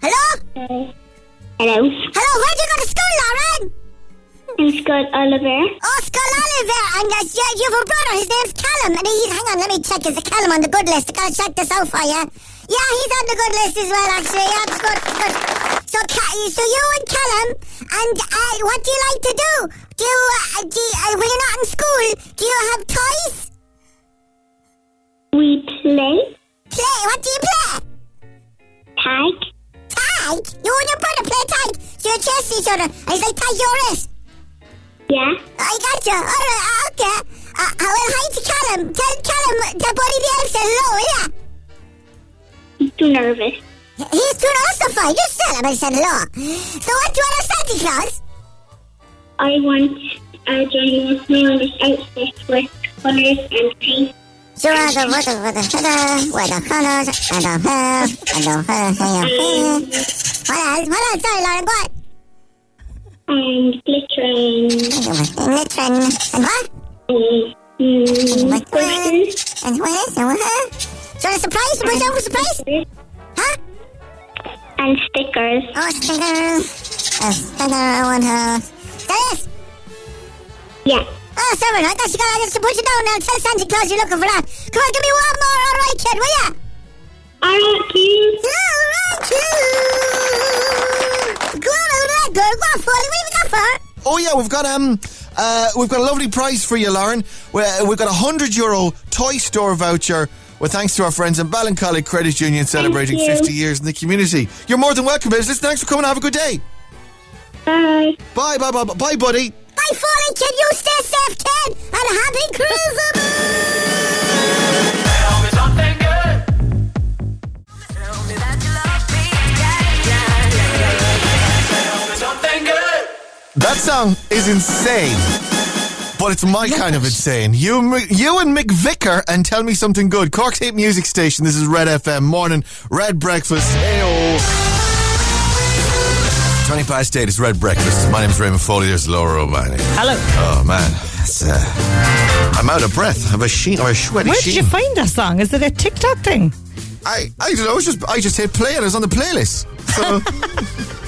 S13: Hello?
S9: hello.
S13: Hello, where do you go to school, Lauren?
S9: In Scott Oliver.
S13: Oh, Scoil Oilibhéir. And uh, yeah, you have a brother. His name's Callum. And he's, hang on, let me check. Is Callum on the good list? I gotta check this out for you. Yeah, he's on the good list as well, actually. Yeah, it's good, it's good. So, so you and Callum, and uh, what do you like to do? Do you, uh, do you, uh, when you're not in school, do you have toys?
S9: We play
S13: Play? What do you play?
S9: tag.
S13: Tag? You and your brother play tag. So you chase each other. And he's like, tag your wrist.
S9: Yeah.
S13: I got you. All right, okay. Uh, will hi to Callum. Tell Callum that Buddy the Elf says hello, yeah?
S9: He's too nervous.
S13: He's too fine. Just tell him I said hello. So what do you want of Santa Claus?
S9: I want a giant smiling outfit with colours and paint.
S13: So uh, the what what what what colors and the hair and the hair hair. What else? What else? Sorry, Lauren. On.
S9: And glittering.
S13: Glittering and what?
S9: Mm,
S13: What? What? And what else? And what? So the surprise? Surprise over surprise? Huh?
S9: And stickers.
S13: Oh, stickers. A sticker. I want her. Serious?
S9: Yeah.
S13: Oh, sorry, I thought you got just to put you down now. Tell Santa Claus you're looking for that. Come on, give me one more, all right, kid, will ya?
S9: Alright, please.
S13: All right, kid. Go on, over that girl. Go on, Foley. What have you got for her?
S1: Oh yeah, we've got um, uh, we've got a lovely prize for you, Lauren. We- uh, We've got a hundred euro toy store voucher. With thanks to our friends in Ballincollig Credit Union celebrating 50 years in the community. You're more than welcome, babes. Listen, thanks for coming. Have a good day.
S9: Bye.
S1: Bye, bye, bye, bye, bye, buddy.
S13: Bye, Foley, kid. You stay safe, kid. And happy Christmas.
S1: That song is insane. But it's my kind of insane. You, and you and Mick Vicker and tell me something good. Cork's hit music station. This is Red FM morning. Red breakfast. Ayo. Twenty past eight. It's Red breakfast. My name's Raymond Foley. There's Laura O'Malley.
S2: Hello.
S1: Oh man, uh, I'm out of breath. I have a sheen. I have a sweaty
S2: Where
S1: sheen.
S2: you find that song? Is it a TikTok thing?
S1: I I don't know. It's just I just hit play and it was on the playlist. So.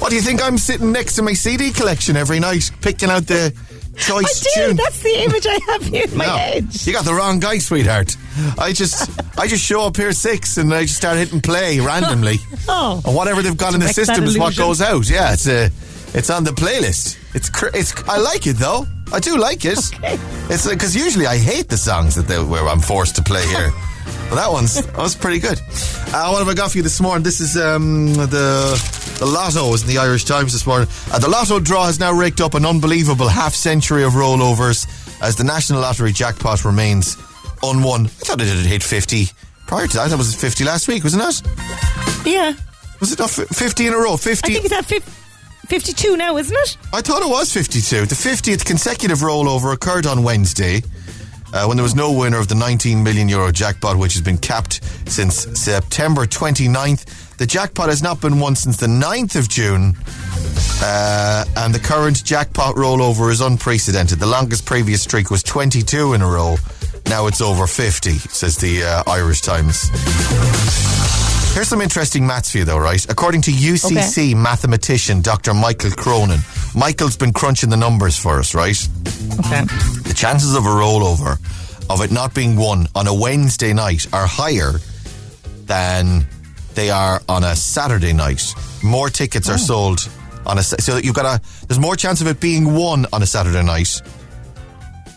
S1: What do you think? I'm sitting next to my CD collection every night, picking out the choice
S2: I do.
S1: tune.
S2: That's the image I have here in my
S1: No,
S2: head.
S1: You got the wrong guy, sweetheart. I just I just show up here six and I just start hitting play randomly.
S2: Oh.
S1: And whatever they've got in the system is what goes out. Yeah, it's uh, it's on the playlist. It's cr- it's I like it though. I do like it. It's because usually I hate the songs that they, where I'm forced to play here. But that one's that was pretty good. Uh, what have I got for you this morning? This is um, the the Lotto is in the Irish Times this morning. Uh, the Lotto draw has now raked up an unbelievable half century of rollovers as the National Lottery jackpot remains unwon. I thought it had hit 50 prior to that. I thought it was 50 last week, wasn't it?
S2: Yeah.
S1: Was it not 50 in a row? 50.
S2: I think it's at fif- 52 now, isn't it?
S1: I thought it was 52. The 50th consecutive rollover occurred on Wednesday uh, when there was no winner of the 19 million euro jackpot, which has been capped since September 29th. The jackpot has not been won since the 9th of June. Uh, and the current jackpot rollover is unprecedented. The longest previous streak was 22 in a row. Now it's over 50, says the uh, Irish Times. Here's some interesting maths for you, though, right? According to UCC mathematician Dr. Michael Cronin, Michael's been crunching the numbers for us, right?
S2: Okay.
S1: The chances of a rollover of it not being won on a Wednesday night are higher than they are on a Saturday night. More tickets are oh. sold on a so you've got a there's more chance of it being won on a Saturday night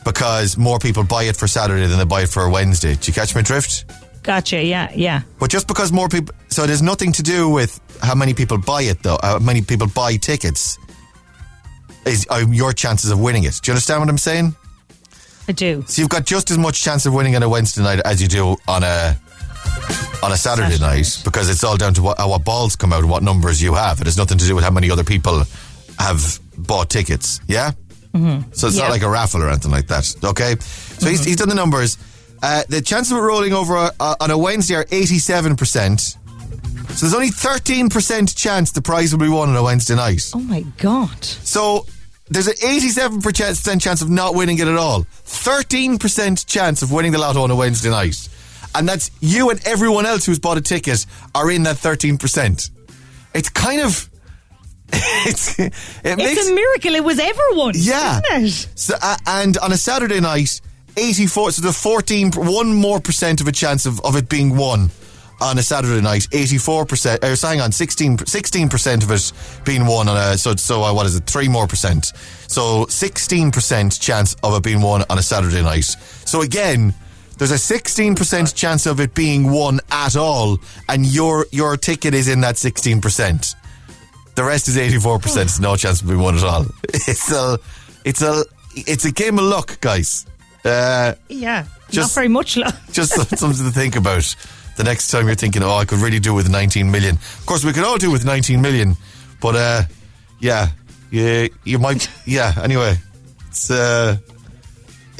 S1: because more people buy it for Saturday than they buy it for a Wednesday. Do you catch my drift?
S2: Gotcha. Yeah, yeah.
S1: But just because more people, so it has nothing to do with how many people buy it, though. How many people buy tickets is your chances of winning it. Do you understand what I'm saying?
S2: I do.
S1: So you've got just as much chance of winning on a Wednesday night as you do on a on a Saturday, night because it's all down to what, what balls come out and what numbers you have. It has nothing to do with how many other people have bought tickets. Yeah.
S2: Mm-hmm.
S1: So it's
S2: Yeah.
S1: not like a raffle or anything like that. Okay. So he's, he's done the numbers. Uh, the chance of it rolling over uh, on a Wednesday are 87%. So there's only 13% chance the prize will be won on a Wednesday night.
S2: Oh my God.
S1: So there's an 87% chance of not winning it at all. 13% chance of winning the lotto on a Wednesday night. And that's you and everyone else who's bought a ticket are in that 13%. It's kind of. It's, it makes,
S2: It's a miracle it was ever won.
S1: yeah.
S2: Isn't it?
S1: So, uh, and on a Saturday night, 84, so the 14, one more percent of a chance of, of it being won on a Saturday night, 84%, or hang on, 16, 16% of it being won on a, so, so uh, what is it, three more percent. So 16% chance of it being won on a Saturday night. So again, there's a 16% chance of it being won at all, and your, your ticket is in that 16%. The rest is 84%. It's no chance of being won at all. It's a, it's a, it's a game of luck, guys. Uh,
S2: Yeah. Not
S1: Just-
S2: very much. luck.
S1: just something to think about. The next time you're thinking, oh, I could really do with 19 million. Of course, we could all do with 19 million, but uh, yeah, yeah, you might, yeah. Anyway, it's uh,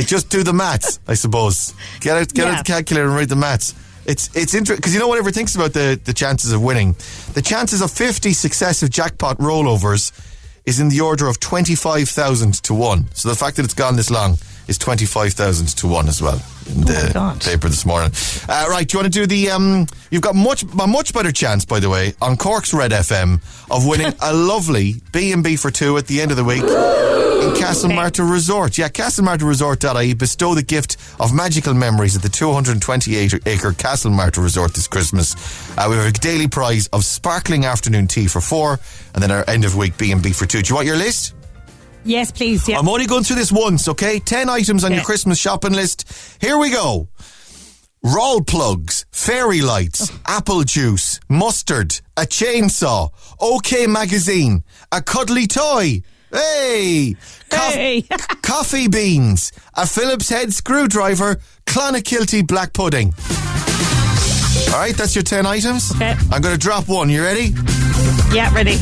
S1: just do the maths, I suppose. Get out, get
S2: Yeah.
S1: out the calculator and write the maths. It's it's interesting because you know whatever thinks about the the chances of winning, the chances of 50 successive jackpot rollovers is in the order of 25,000 to one. So the fact that it's gone this long is 25,000 to one as well in the
S2: God.
S1: paper this morning. Uh, right, do you want to do the? Um, you've got much a much better chance, by the way, on Cork's Red FM of winning a lovely B and B for two at the end of the week in Castlemartyr Resort. Yeah, castlemartyrresort.ie bestow the gift of magical memories at the 228 acre Castlemartyr Resort this Christmas. Uh, we have a daily prize of sparkling afternoon tea for four, and then our end of week B and B for two. Do you want your list?
S2: Yes, please. Yeah.
S1: I'm only going through this once, okay? 10 items on your Christmas shopping list. Here we go. Roll plugs, fairy lights, apple juice, mustard, a chainsaw, OK magazine, a cuddly toy. Hey!
S2: Hey.
S1: coffee beans, a Phillips head screwdriver, Clonakilty black pudding. All right, that's your 10 items.
S2: Okay.
S1: I'm going to drop one. You ready?
S2: yeah, ready.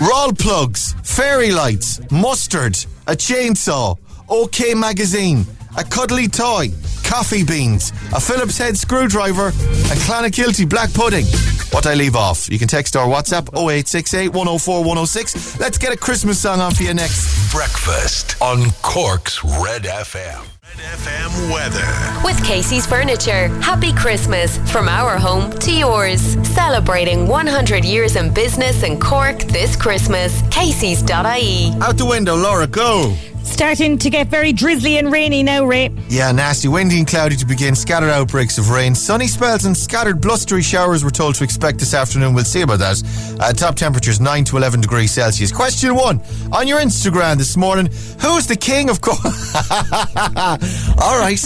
S1: Roll plugs, fairy lights, mustard, a chainsaw, OK magazine, a cuddly toy, coffee beans, a Phillips head screwdriver, and Clonakilty black pudding. What I leave off? You can text our WhatsApp 0868 104 106. Let's get a Christmas song on for you next.
S3: Breakfast on Cork's Red FM. Red FM weather.
S4: With Casey's Furniture. Happy Christmas from our home to yours. Celebrating 100 years in business in Cork this Christmas. Casey's.ie.
S1: Out the window, Laura, go.
S2: Starting to get very drizzly and rainy now, Ray.
S1: Yeah, nasty, windy and cloudy to begin. Scattered outbreaks of rain. Sunny spells and scattered blustery showers we're told to expect this afternoon. We'll see about that. Uh, top temperatures 9 to 11 degrees Celsius. Question one on your Instagram this morning Who's the king of Cork? All right.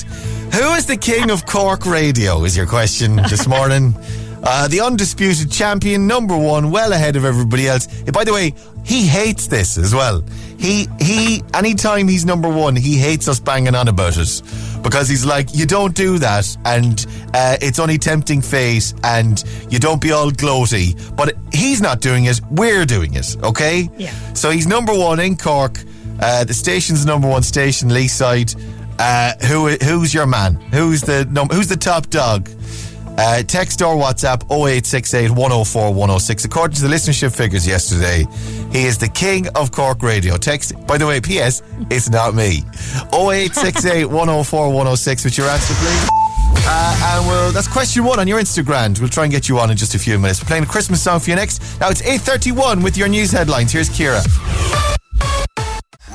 S1: Who is the king of Cork radio? Is your question this morning. Uh, the undisputed champion, number one, well ahead of everybody else. By the way, he hates this as well. He he. Anytime he's number one, he hates us banging on about it because he's like, you don't do that, and uh, it's only tempting fate, and you don't be all gloaty. But he's not doing it. We're doing it. Okay.
S2: Yeah.
S1: So he's number one in Cork. Uh, the station's number one station, Leaside. Uh, who who's your man? Who's the num- who's the top dog? Uh, text or WhatsApp 0868 104 106. According to the listenership figures yesterday, he is the king of Cork radio. Text, by the way, P.S., it's not me. 0868 104 106 with your answer, please. Uh, and we'll, that's question one on your Instagram. We'll try and get you on in just a few minutes. We're playing a Christmas song for you next. Now it's 8.31 with your news headlines. Here's Kira.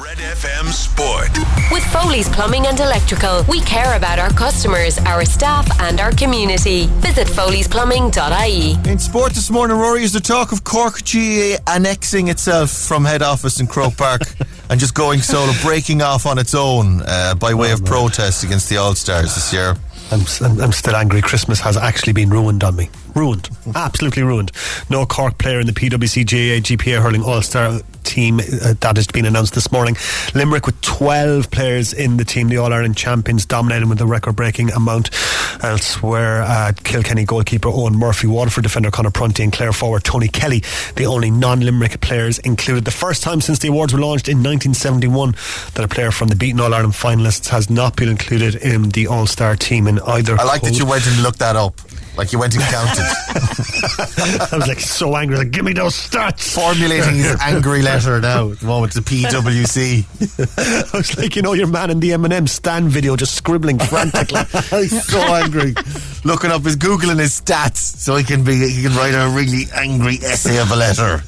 S3: Red FM Sport.
S4: With Foley's Plumbing and Electrical, we care about our customers, our staff, and our community. Visit foleysplumbing.ie.
S1: In sport this morning, Rory, is the talk of Cork GAA annexing itself from head office in Croke Park and just going solo, breaking off on its own uh, by way of protest against the All Stars this year.
S5: I'm, I'm, I'm still angry. Christmas has actually been ruined on me. Ruined. Absolutely ruined. No Cork player in the PWC GAA GPA hurling All Star team uh, that has been announced this morning. Limerick with 12 players in the team, the All Ireland champions, dominating with a record breaking amount. Elsewhere, uh, Kilkenny goalkeeper Eoin Murphy, Waterford defender Conor Prunty, and Clare forward Tony Kelly, the only non Limerick players included. The first time since the awards were launched in 1971 that a player from the beaten All Ireland finalists has not been included in the All Star team in either.
S1: I like that you went and looked that up. Like you went and counted.
S5: I was like so angry. Like, give me those stats.
S1: Formulating his angry letter now at the moment to PWC.
S5: I was like, you know, your man in the Eminem Stan video just scribbling frantically.
S1: He's so angry. Looking up his Googling his stats so he can be he can write a really angry essay of a letter.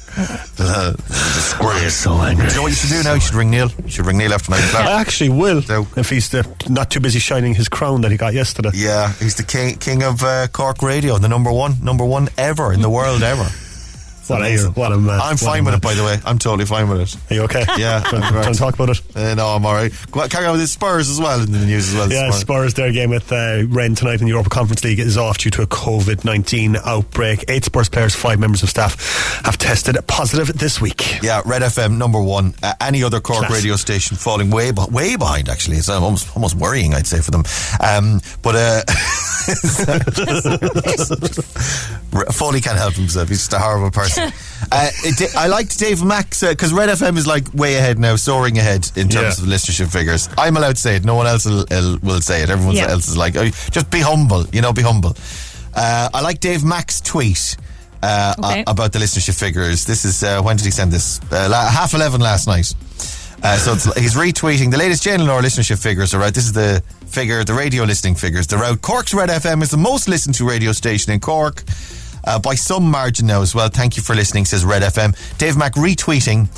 S1: Uh,
S5: We're so angry.
S1: Do you know what you should do now? You should ring Neil. You should ring Neil after nine o'clock.
S5: I actually will
S1: So-
S5: if he's uh, not too busy shining his crown that he got yesterday.
S1: Yeah, he's the king king of uh, Cork radio, the number one, number one ever in the world ever.
S5: What a, what a man.
S1: I'm fine with
S5: man.
S1: it, by the way. I'm totally fine with it.
S5: Are you okay?
S1: Yeah.
S5: Trying
S1: I'm
S5: to talk about it?
S1: Uh, no, I'm all right. On, carry on with the Spurs as well in the news as well.
S5: Yeah,
S1: morning.
S5: Spurs, their game with uh, Rennes tonight in the Europa Conference League is off due to a COVID 19 outbreak. Eight Spurs players, five members of staff have tested positive this week.
S1: Yeah, Red FM number one. Uh, any other Cork
S5: Class.
S1: radio station falling way be- way behind. Actually, it's uh, almost almost worrying. I'd say for them. Um, but uh, Foley can't help himself. He's just a horrible person. uh, it, I liked Dave Mack's because Red FM is like way ahead now, soaring ahead in terms
S5: Yeah.
S1: of listenership figures. I'm allowed to say it. No one else will, will, will say it. Everyone
S2: Yeah.
S1: else is like, oh, just be humble. You know, be humble. Uh, I like Dave Mack's tweet. Uh,
S2: Okay.
S1: a- about the listenership figures. This is uh, when did he send this? Uh, la- half eleven last night. Uh, so it's, he's retweeting the latest JNLR listenership figures. All right, this is the figure, the radio listening figures. They're out. Cork's Red FM is the most listened to radio station in Cork uh, by some margin now as well. Thank you for listening, says Red FM. Dave Mack retweeting.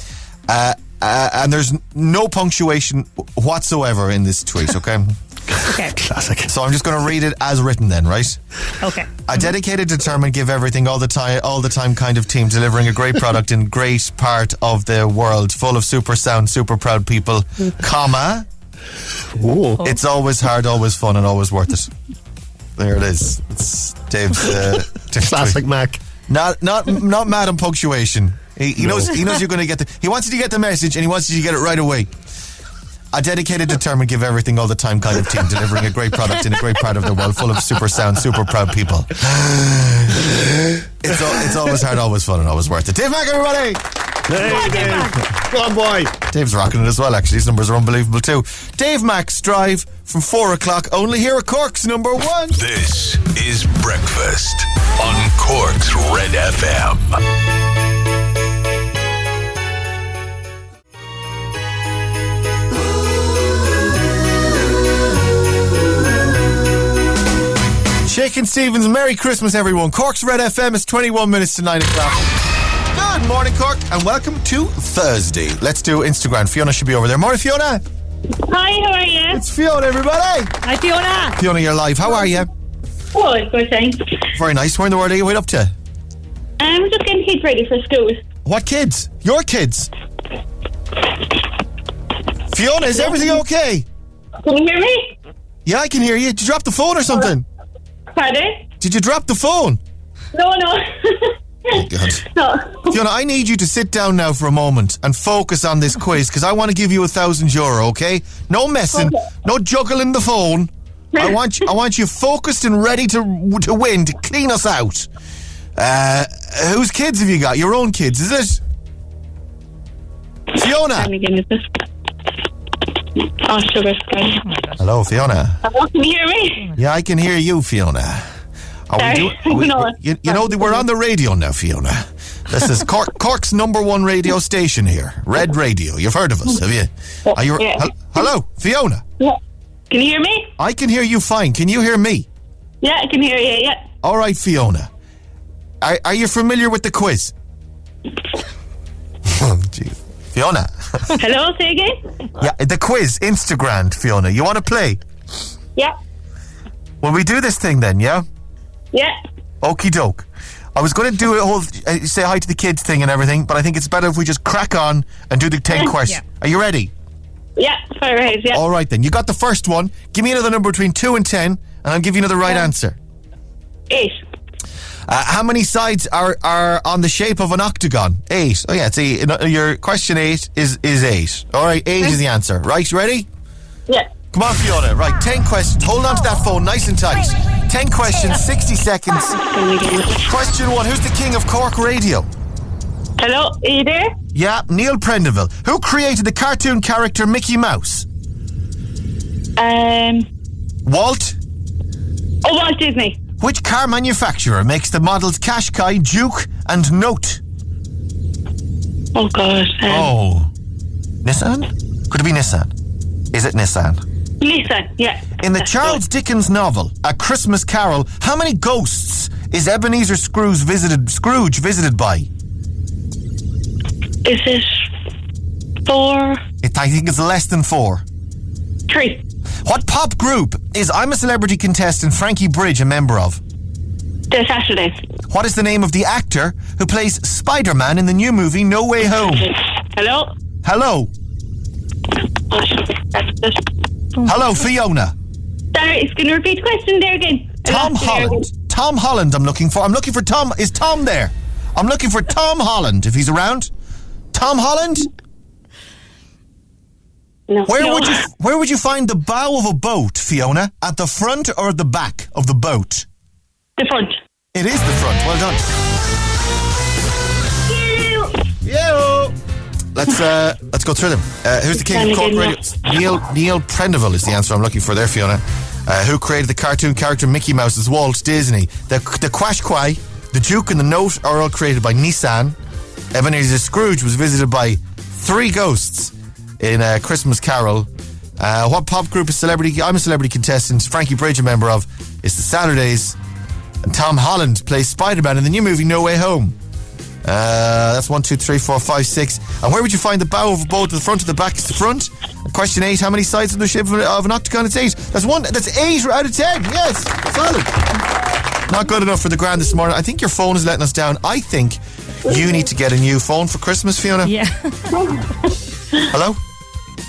S1: Uh, uh, and there's no punctuation whatsoever in this tweet, okay?
S2: Okay.
S5: Classic.
S1: So I'm just going to read it as written then, right?
S2: Okay.
S1: A dedicated, determined, give everything all the time, all the time kind of team, delivering a great product in great part of the world, full of super sound, super proud people. Comma.
S5: Ooh.
S1: It's always hard, always fun, and always worth it. There it is. It's Dave's, uh, Dave's
S5: Classic
S1: tweet.
S5: Mac.
S1: Not, not, not mad on punctuation. He, he
S5: No.
S1: knows. He knows you're going to get the. He wants you to get the message, and he wants you to get it right away. A dedicated, determined, give everything all the time kind of team, delivering a great product in a great part of the world, full of super sound, super proud people. It's al- it's always hard, always fun, and always worth it. Dave Mack, everybody.
S5: Hey, Dave. Go on, boy.
S1: Dave's rocking it as well. Actually, his numbers are unbelievable too. Dave Mack's drive from four o'clock. Only here at Cork's number one.
S3: This is Breakfast on Cork's Red FM.
S1: Shakin' Stevens, Merry Christmas, everyone. Cork's Red FM is 21 minutes to 9 o'clock. Good morning, Cork, and welcome to Thursday. Let's do Instagram. Fiona should be over there. Morning, Fiona.
S9: Hi, how are you?
S1: It's Fiona, everybody.
S2: Hi, Fiona.
S1: Fiona, you're live. How are you?
S9: Oh, good, good, thanks.
S1: Very nice. Where in the world are you? What up to?
S9: I'm just getting kids ready for school.
S1: What kids? Your kids? Fiona, is everything okay?
S9: Can you hear me?
S1: Yeah, I can hear you. Did you drop the phone or something?
S9: Pardon?
S1: Did you drop the phone?
S9: No, no.
S1: Oh, God.
S9: no.
S1: Fiona, I need you to sit down now for a moment and focus on this quiz because I want to give you a thousand euro. Okay? No messing,
S9: Okay.
S1: no juggling the phone. I want you. I want you focused and ready to to win to clean us out. Uh, whose kids have you got? Your own kids, is it? Fiona.
S9: Oh, sugar.
S1: Hello, Fiona.
S9: Hello, can you hear me?
S1: Yeah, I can hear you, Fiona. Are
S9: Sorry.
S1: do- are we-
S9: No.
S1: you, you know, we're on the radio now, Fiona. This is Cork, Cork's number one radio station here, Red Radio. You've heard of us, have you? Are you?
S9: Yeah.
S1: hel- hello, Fiona.
S9: Yeah. Can you hear me?
S1: I can hear you fine. Can you hear me?
S9: Yeah, I can hear you. Yeah.
S1: All right, Fiona. Are, are you familiar with the quiz? oh, jeez. Fiona.
S9: Hello, say again?
S1: yeah, the quiz, Instagram, Fiona. You want to play?
S9: Yeah.
S1: Well, we do this thing then, yeah?
S9: Yeah.
S1: Okie doke. I was going to do a whole uh, say hi to the kids thing and everything, but I think it's better if we just crack on and do the 10
S9: Yeah.
S1: questions. Are you ready?
S9: Yeah, fire ahead, yeah.
S1: All right, then. You got the first one. Give me another number between 2 and 10, and I'll give you another right answer.
S9: Eight.
S1: Uh, how many sides are, are on the shape of an octagon? Eight. Oh, yeah. See, your question eight is, is eight. All right, eight is the answer. Right, ready?
S9: Yeah.
S1: Come on, Fiona. Right, 10 questions. Hold on to that phone nice and tight. 10 questions, 60 seconds. Question one Who's the king of Cork radio?
S9: Hello, are you there?
S1: Yeah, Neil Prendeville. Who created the cartoon character Mickey Mouse?
S9: Um,
S1: Walt?
S9: oh, Walt Disney.
S1: Which car manufacturer makes the models Qashqai, Juke, and Note?
S9: Oh, God. Um,
S1: Oh. Nissan? Could it be Nissan? Is it Nissan?
S9: Nissan, yeah.
S1: In the Charles Dickens novel, A Christmas Carol, how many ghosts is Ebenezer Scrooge visited, Scrooge visited by?
S9: Is it four,
S1: It, I think it's less than four.
S9: three?
S1: What pop group is I'm a Celebrity contestant Frankie Bridge a member of?
S8: The Saturday.
S1: What is the name of the actor who plays Spider Man in the new movie No Way Home?
S8: Hello?
S1: Hello. Hello, Fiona.
S8: Sorry, it's going to repeat the question there again?
S1: Tom
S8: lost you there
S1: Holland. Tom Holland, I'm looking for. I'm looking for Tom. Is Tom there? I'm looking for Tom Holland, if he's around. Tom Holland?
S8: No.
S1: Where
S8: No.
S1: would you Where would you find the bow of a boat, Fiona? At the front or at the back of the boat?
S8: The front.
S1: It is the front. Well done. Yeah. Let's uh, let's go through them. Uh, who's the king of Cork Radio? Neil Neil Prendeville is the answer I'm looking for there, Fiona. Uh, who created the cartoon character Mickey Mouse as Walt Disney? The the Qashqai, the Juke and the Note are all created by Nissan. Ebenezer Scrooge was visited by three ghosts in a Christmas Carol. Uh, what pop group is celebrity? I'm a celebrity contestant. Frankie Bridge, a member of, is the Saturdays. And Tom Holland plays Spider Man in the new movie No Way Home. Uh, that's one, two, three, four, five, six. And where would you find the bow of a boat? The front or the back is the front. Question eight: How many sides of the shape of an, of an octagon? It's eight. That's one. That's eight out of ten. Yes, solid. Not good enough for the grand this morning. I think your phone is letting us down. I think you need to get a new phone for Christmas, Fiona.
S2: Yeah.
S1: Hello.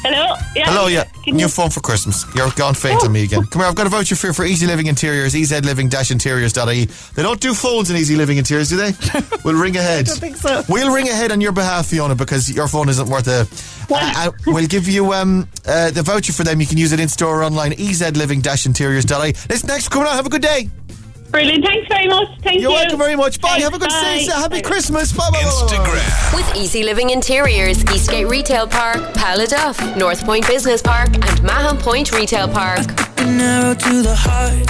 S8: Hello? Yeah.
S1: Hello, yeah.
S8: Can
S1: New
S8: you-
S1: phone for Christmas. You're gone faint on me again. Come here, I've got a voucher for, for Easy Living Interiors, ezliving-interiors.ie. They don't do phones in Easy Living Interiors, do they? We'll ring ahead. I don't
S2: think so.
S1: We'll ring ahead on your behalf, Fiona, because your phone isn't worth a... Uh, we'll give you um, uh, the voucher for them. You can use it in store or online, ezliving-interiors.ie. Listen, thanks for coming on. Have a good day.
S8: Brilliant. Thanks very much. Thank
S1: You're
S8: you.
S1: welcome very much. Bye.
S8: Thanks,
S1: Have a good
S8: bye.
S1: day. Happy Christmas. Bye, bye, Instagram.
S4: With Easy Living Interiors, Eastgate Retail Park, Paladuff, North Point Business Park, and Mahon Point Retail Park.
S14: Narrow to the heart.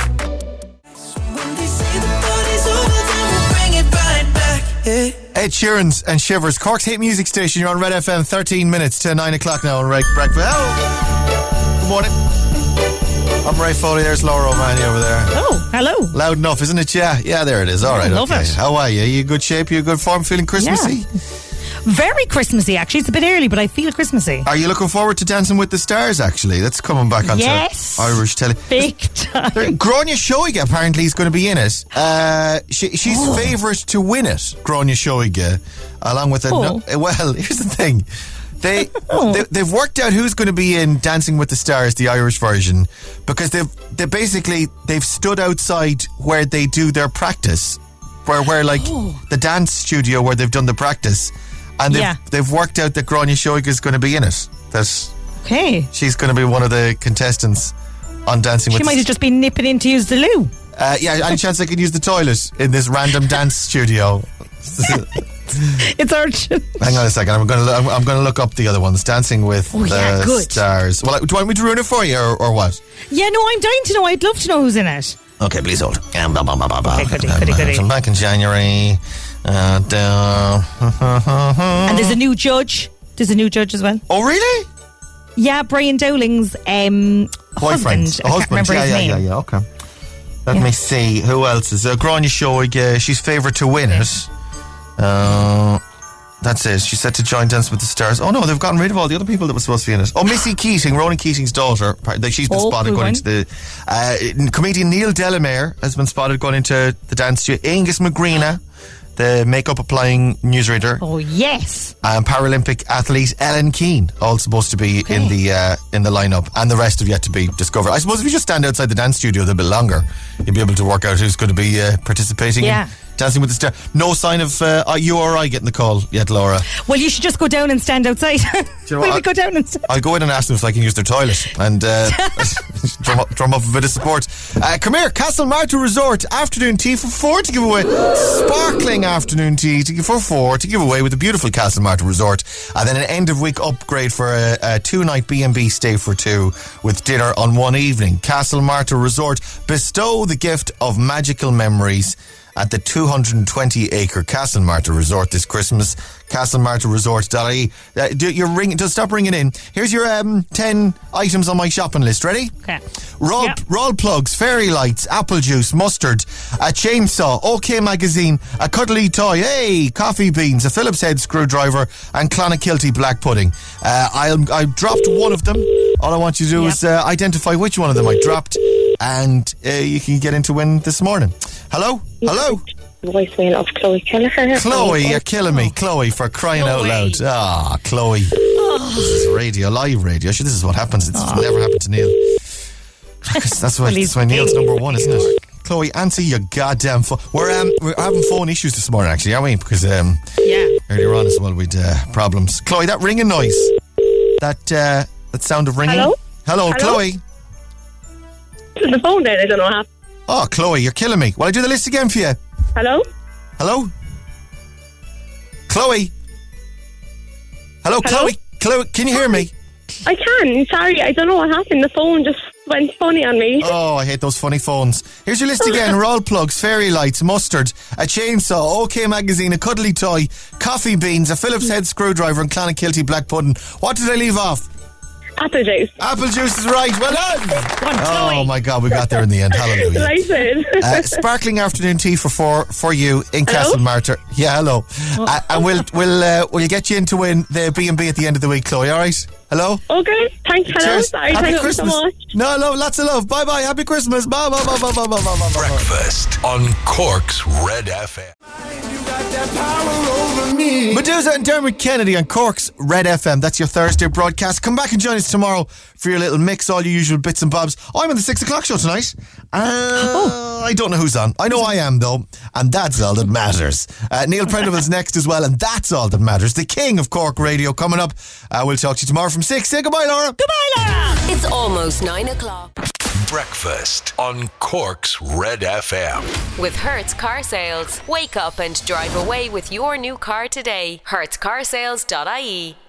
S1: Ed Sheeran's and Shivers, Cork's hit music station. You're on Red FM, 13 minutes to 9 o'clock now on Red Breakfast. Hello. Good morning. I'm Ray Foley. There's Laura O'Mahony over there.
S2: Oh, hello.
S1: Loud enough, isn't it? Yeah, yeah, there it is. All right,
S2: love
S1: okay.
S2: it.
S1: How are you? you in good shape? You in good form? Feeling Christmassy?
S2: Very Christmassy, actually. It's a bit early, but I feel Christmassy.
S1: Are you looking forward to Dancing with the Stars, actually? That's coming back on
S2: Yes.
S1: Irish telly.
S2: Big time.
S1: Gráinne Seoige apparently is going to be in it. Uh, she, she's
S2: Oh.
S1: favourite to win it, Gráinne Seoige, along with a.
S2: Oh.
S1: No, well, here's the thing. They, they they've worked out who's going to be in Dancing with the Stars, the Irish version, because they've they basically they've stood outside where they do their practice, where where like
S2: Oh.
S1: the dance studio where they've done the practice, and they've
S2: Yeah.
S1: they've worked out that Gráinne Seoige is going to be in it. That
S2: Okay.
S1: she's going to be one of the contestants on Dancing
S2: She
S1: with.
S2: might have just been nipping in to use the loo.
S1: uh, yeah, any chance I could use the toilet in this random dance studio?
S2: It's urgent.
S1: Hang on a second. I'm going to I'm, I'm going to look up the other ones. Dancing with
S2: Oh,
S1: the
S2: yeah, good.
S1: stars. Well, do you want me to ruin it for you, or, or what?
S2: Yeah, no, I'm dying to know. I'd love to know who's in it.
S1: Okay, please hold. Um, blah, blah, blah.
S2: Okay, goody,
S1: Um,
S2: goody, goody.
S1: so back in January. Uh.
S2: And there's a new judge. There's a new judge as well.
S1: Oh, really?
S2: Yeah, Brian Dowling's um,
S1: boyfriend.
S2: husband. Can't
S1: husband.
S2: remember
S1: yeah,
S2: his
S1: yeah,
S2: name.
S1: yeah, yeah. Okay. Let me see. Who else is there? Grania Shoig. Uh, she's favourite to win it. Uh, that's it. She's set to join Dance with the Stars. Oh no, they've gotten rid of all the other people that were supposed to be in it. Oh, Missy Keating, Ronan Keating's daughter. Like, She's been
S2: Oh,
S1: spotted going into the. Uh, comedian Neil Delamere has been spotted going into the dance studio. Aengus Mac Grianna, the makeup applying newsreader.
S2: Oh yes.
S1: And Paralympic athlete Ellen Keane, all supposed to be in the uh, in the lineup, and the rest have yet to be discovered. I suppose if you just stand outside the dance studio a little bit longer, you'll be able to work out who's going to be uh, participating.
S2: Yeah.
S1: in Dancing with the Star. No sign of uh, you or I getting the call yet, Laura.
S2: Well, you should just go down and stand outside.
S1: you know
S2: Will
S1: what?
S2: we go down and stand?
S1: I'll go in and ask them if I can use their toilet and uh, drum, up, drum up a bit of support. Uh, come here, Castlemartyr Resort afternoon tea for four to give away. Sparkling afternoon tea to give for four to give away with the beautiful Castlemartyr Resort, and then an end of week upgrade for a, a two night B and B stay for two with dinner on one evening. Castlemartyr Resort bestow the gift of magical memories at the 220 acre Castlemartyr Resort this Christmas. CastleMartyrResort.ie. Uh, do your ring. Just stop ringing in. Here's your um, 10 items on my shopping list. Ready?
S2: Okay.
S1: Roll, roll plugs, fairy lights, apple juice, mustard, a chainsaw, OK magazine, a cuddly toy, hey, coffee beans, a Phillips head screwdriver, and Clonakilty black pudding. Uh, I'll, I dropped one of them. All I want you to do is uh, identify which one of them I dropped, and uh, you can get into win this morning. Hello? Hello?
S15: Voicemail of Chloe Kelleher.
S1: Chloe, you're killing me. Chloe, for crying out loud. Ah, Chloe. This is radio, live radio. Sure, this is what happens. It's never happened to Neil. That's why, that's why Neil's number one, isn't it? Chloe, answer your goddamn phone. We're um, we're having phone issues this morning, actually, aren't we? Because um,
S2: yeah,
S1: earlier on as well, we'd uh, problems. Chloe, that ringing noise, that uh, that sound of ringing.
S15: Hello?
S1: Hello,
S15: Hello?
S1: Chloe.
S15: The phone there, I don't know what happened.
S1: Oh, Chloe, you're killing me. Will I do the list again for you?
S15: Hello?
S1: Hello? Chloe? Hello,
S15: Hello?
S1: Chloe? Chloe, can you hear me?
S15: I can. Sorry, I don't know what happened. The phone just went funny on me.
S1: Oh, I hate those funny phones. Here's your list again roll plugs, fairy lights, mustard, a chainsaw, OK magazine, a cuddly toy, coffee beans, a Phillips head screwdriver, and Clonakilty black pudding. What did I leave off?
S15: Apple juice.
S1: Apple juice is right. Well done. Oh my God, we got there in the end. Hallelujah.
S15: Delighted.
S1: Uh, sparkling afternoon tea for four for you in
S15: Hello?
S1: Castle Martyr. Yeah, hello. Uh, and we'll we'll uh, we'll get you in to win the B and B at the end of the week, Chloe. All right. Hello.
S15: Okay. Thanks. Hello.
S1: Cheers.
S15: Sorry.
S1: Happy
S15: Thank
S1: Christmas.
S15: you so much.
S1: No, no, lots of love. Bye bye. Happy Christmas. Bye bye bye bye bye bye bye bye. bye.
S3: Breakfast on Cork's Red FM.
S1: Meduza and Dermot Kennedy on Cork's Red FM. That's your Thursday broadcast. Come back and join us tomorrow for your little mix, all your usual bits and bobs. I'm on the six o'clock show tonight. Uh, I don't know who's on. I know I am though, and that's all that matters. Uh, Neil Prendeville's next as well, and that's all that matters. The king of Cork Radio coming up. Uh, we'll talk to you tomorrow from six. Say goodbye, Laura.
S2: Goodbye, Laura.
S4: It's almost nine o'clock.
S3: Breakfast on Cork's Red FM.
S4: With Hertz Car Sales. Wake up and drive away with your new car today. HertzCarsales.ie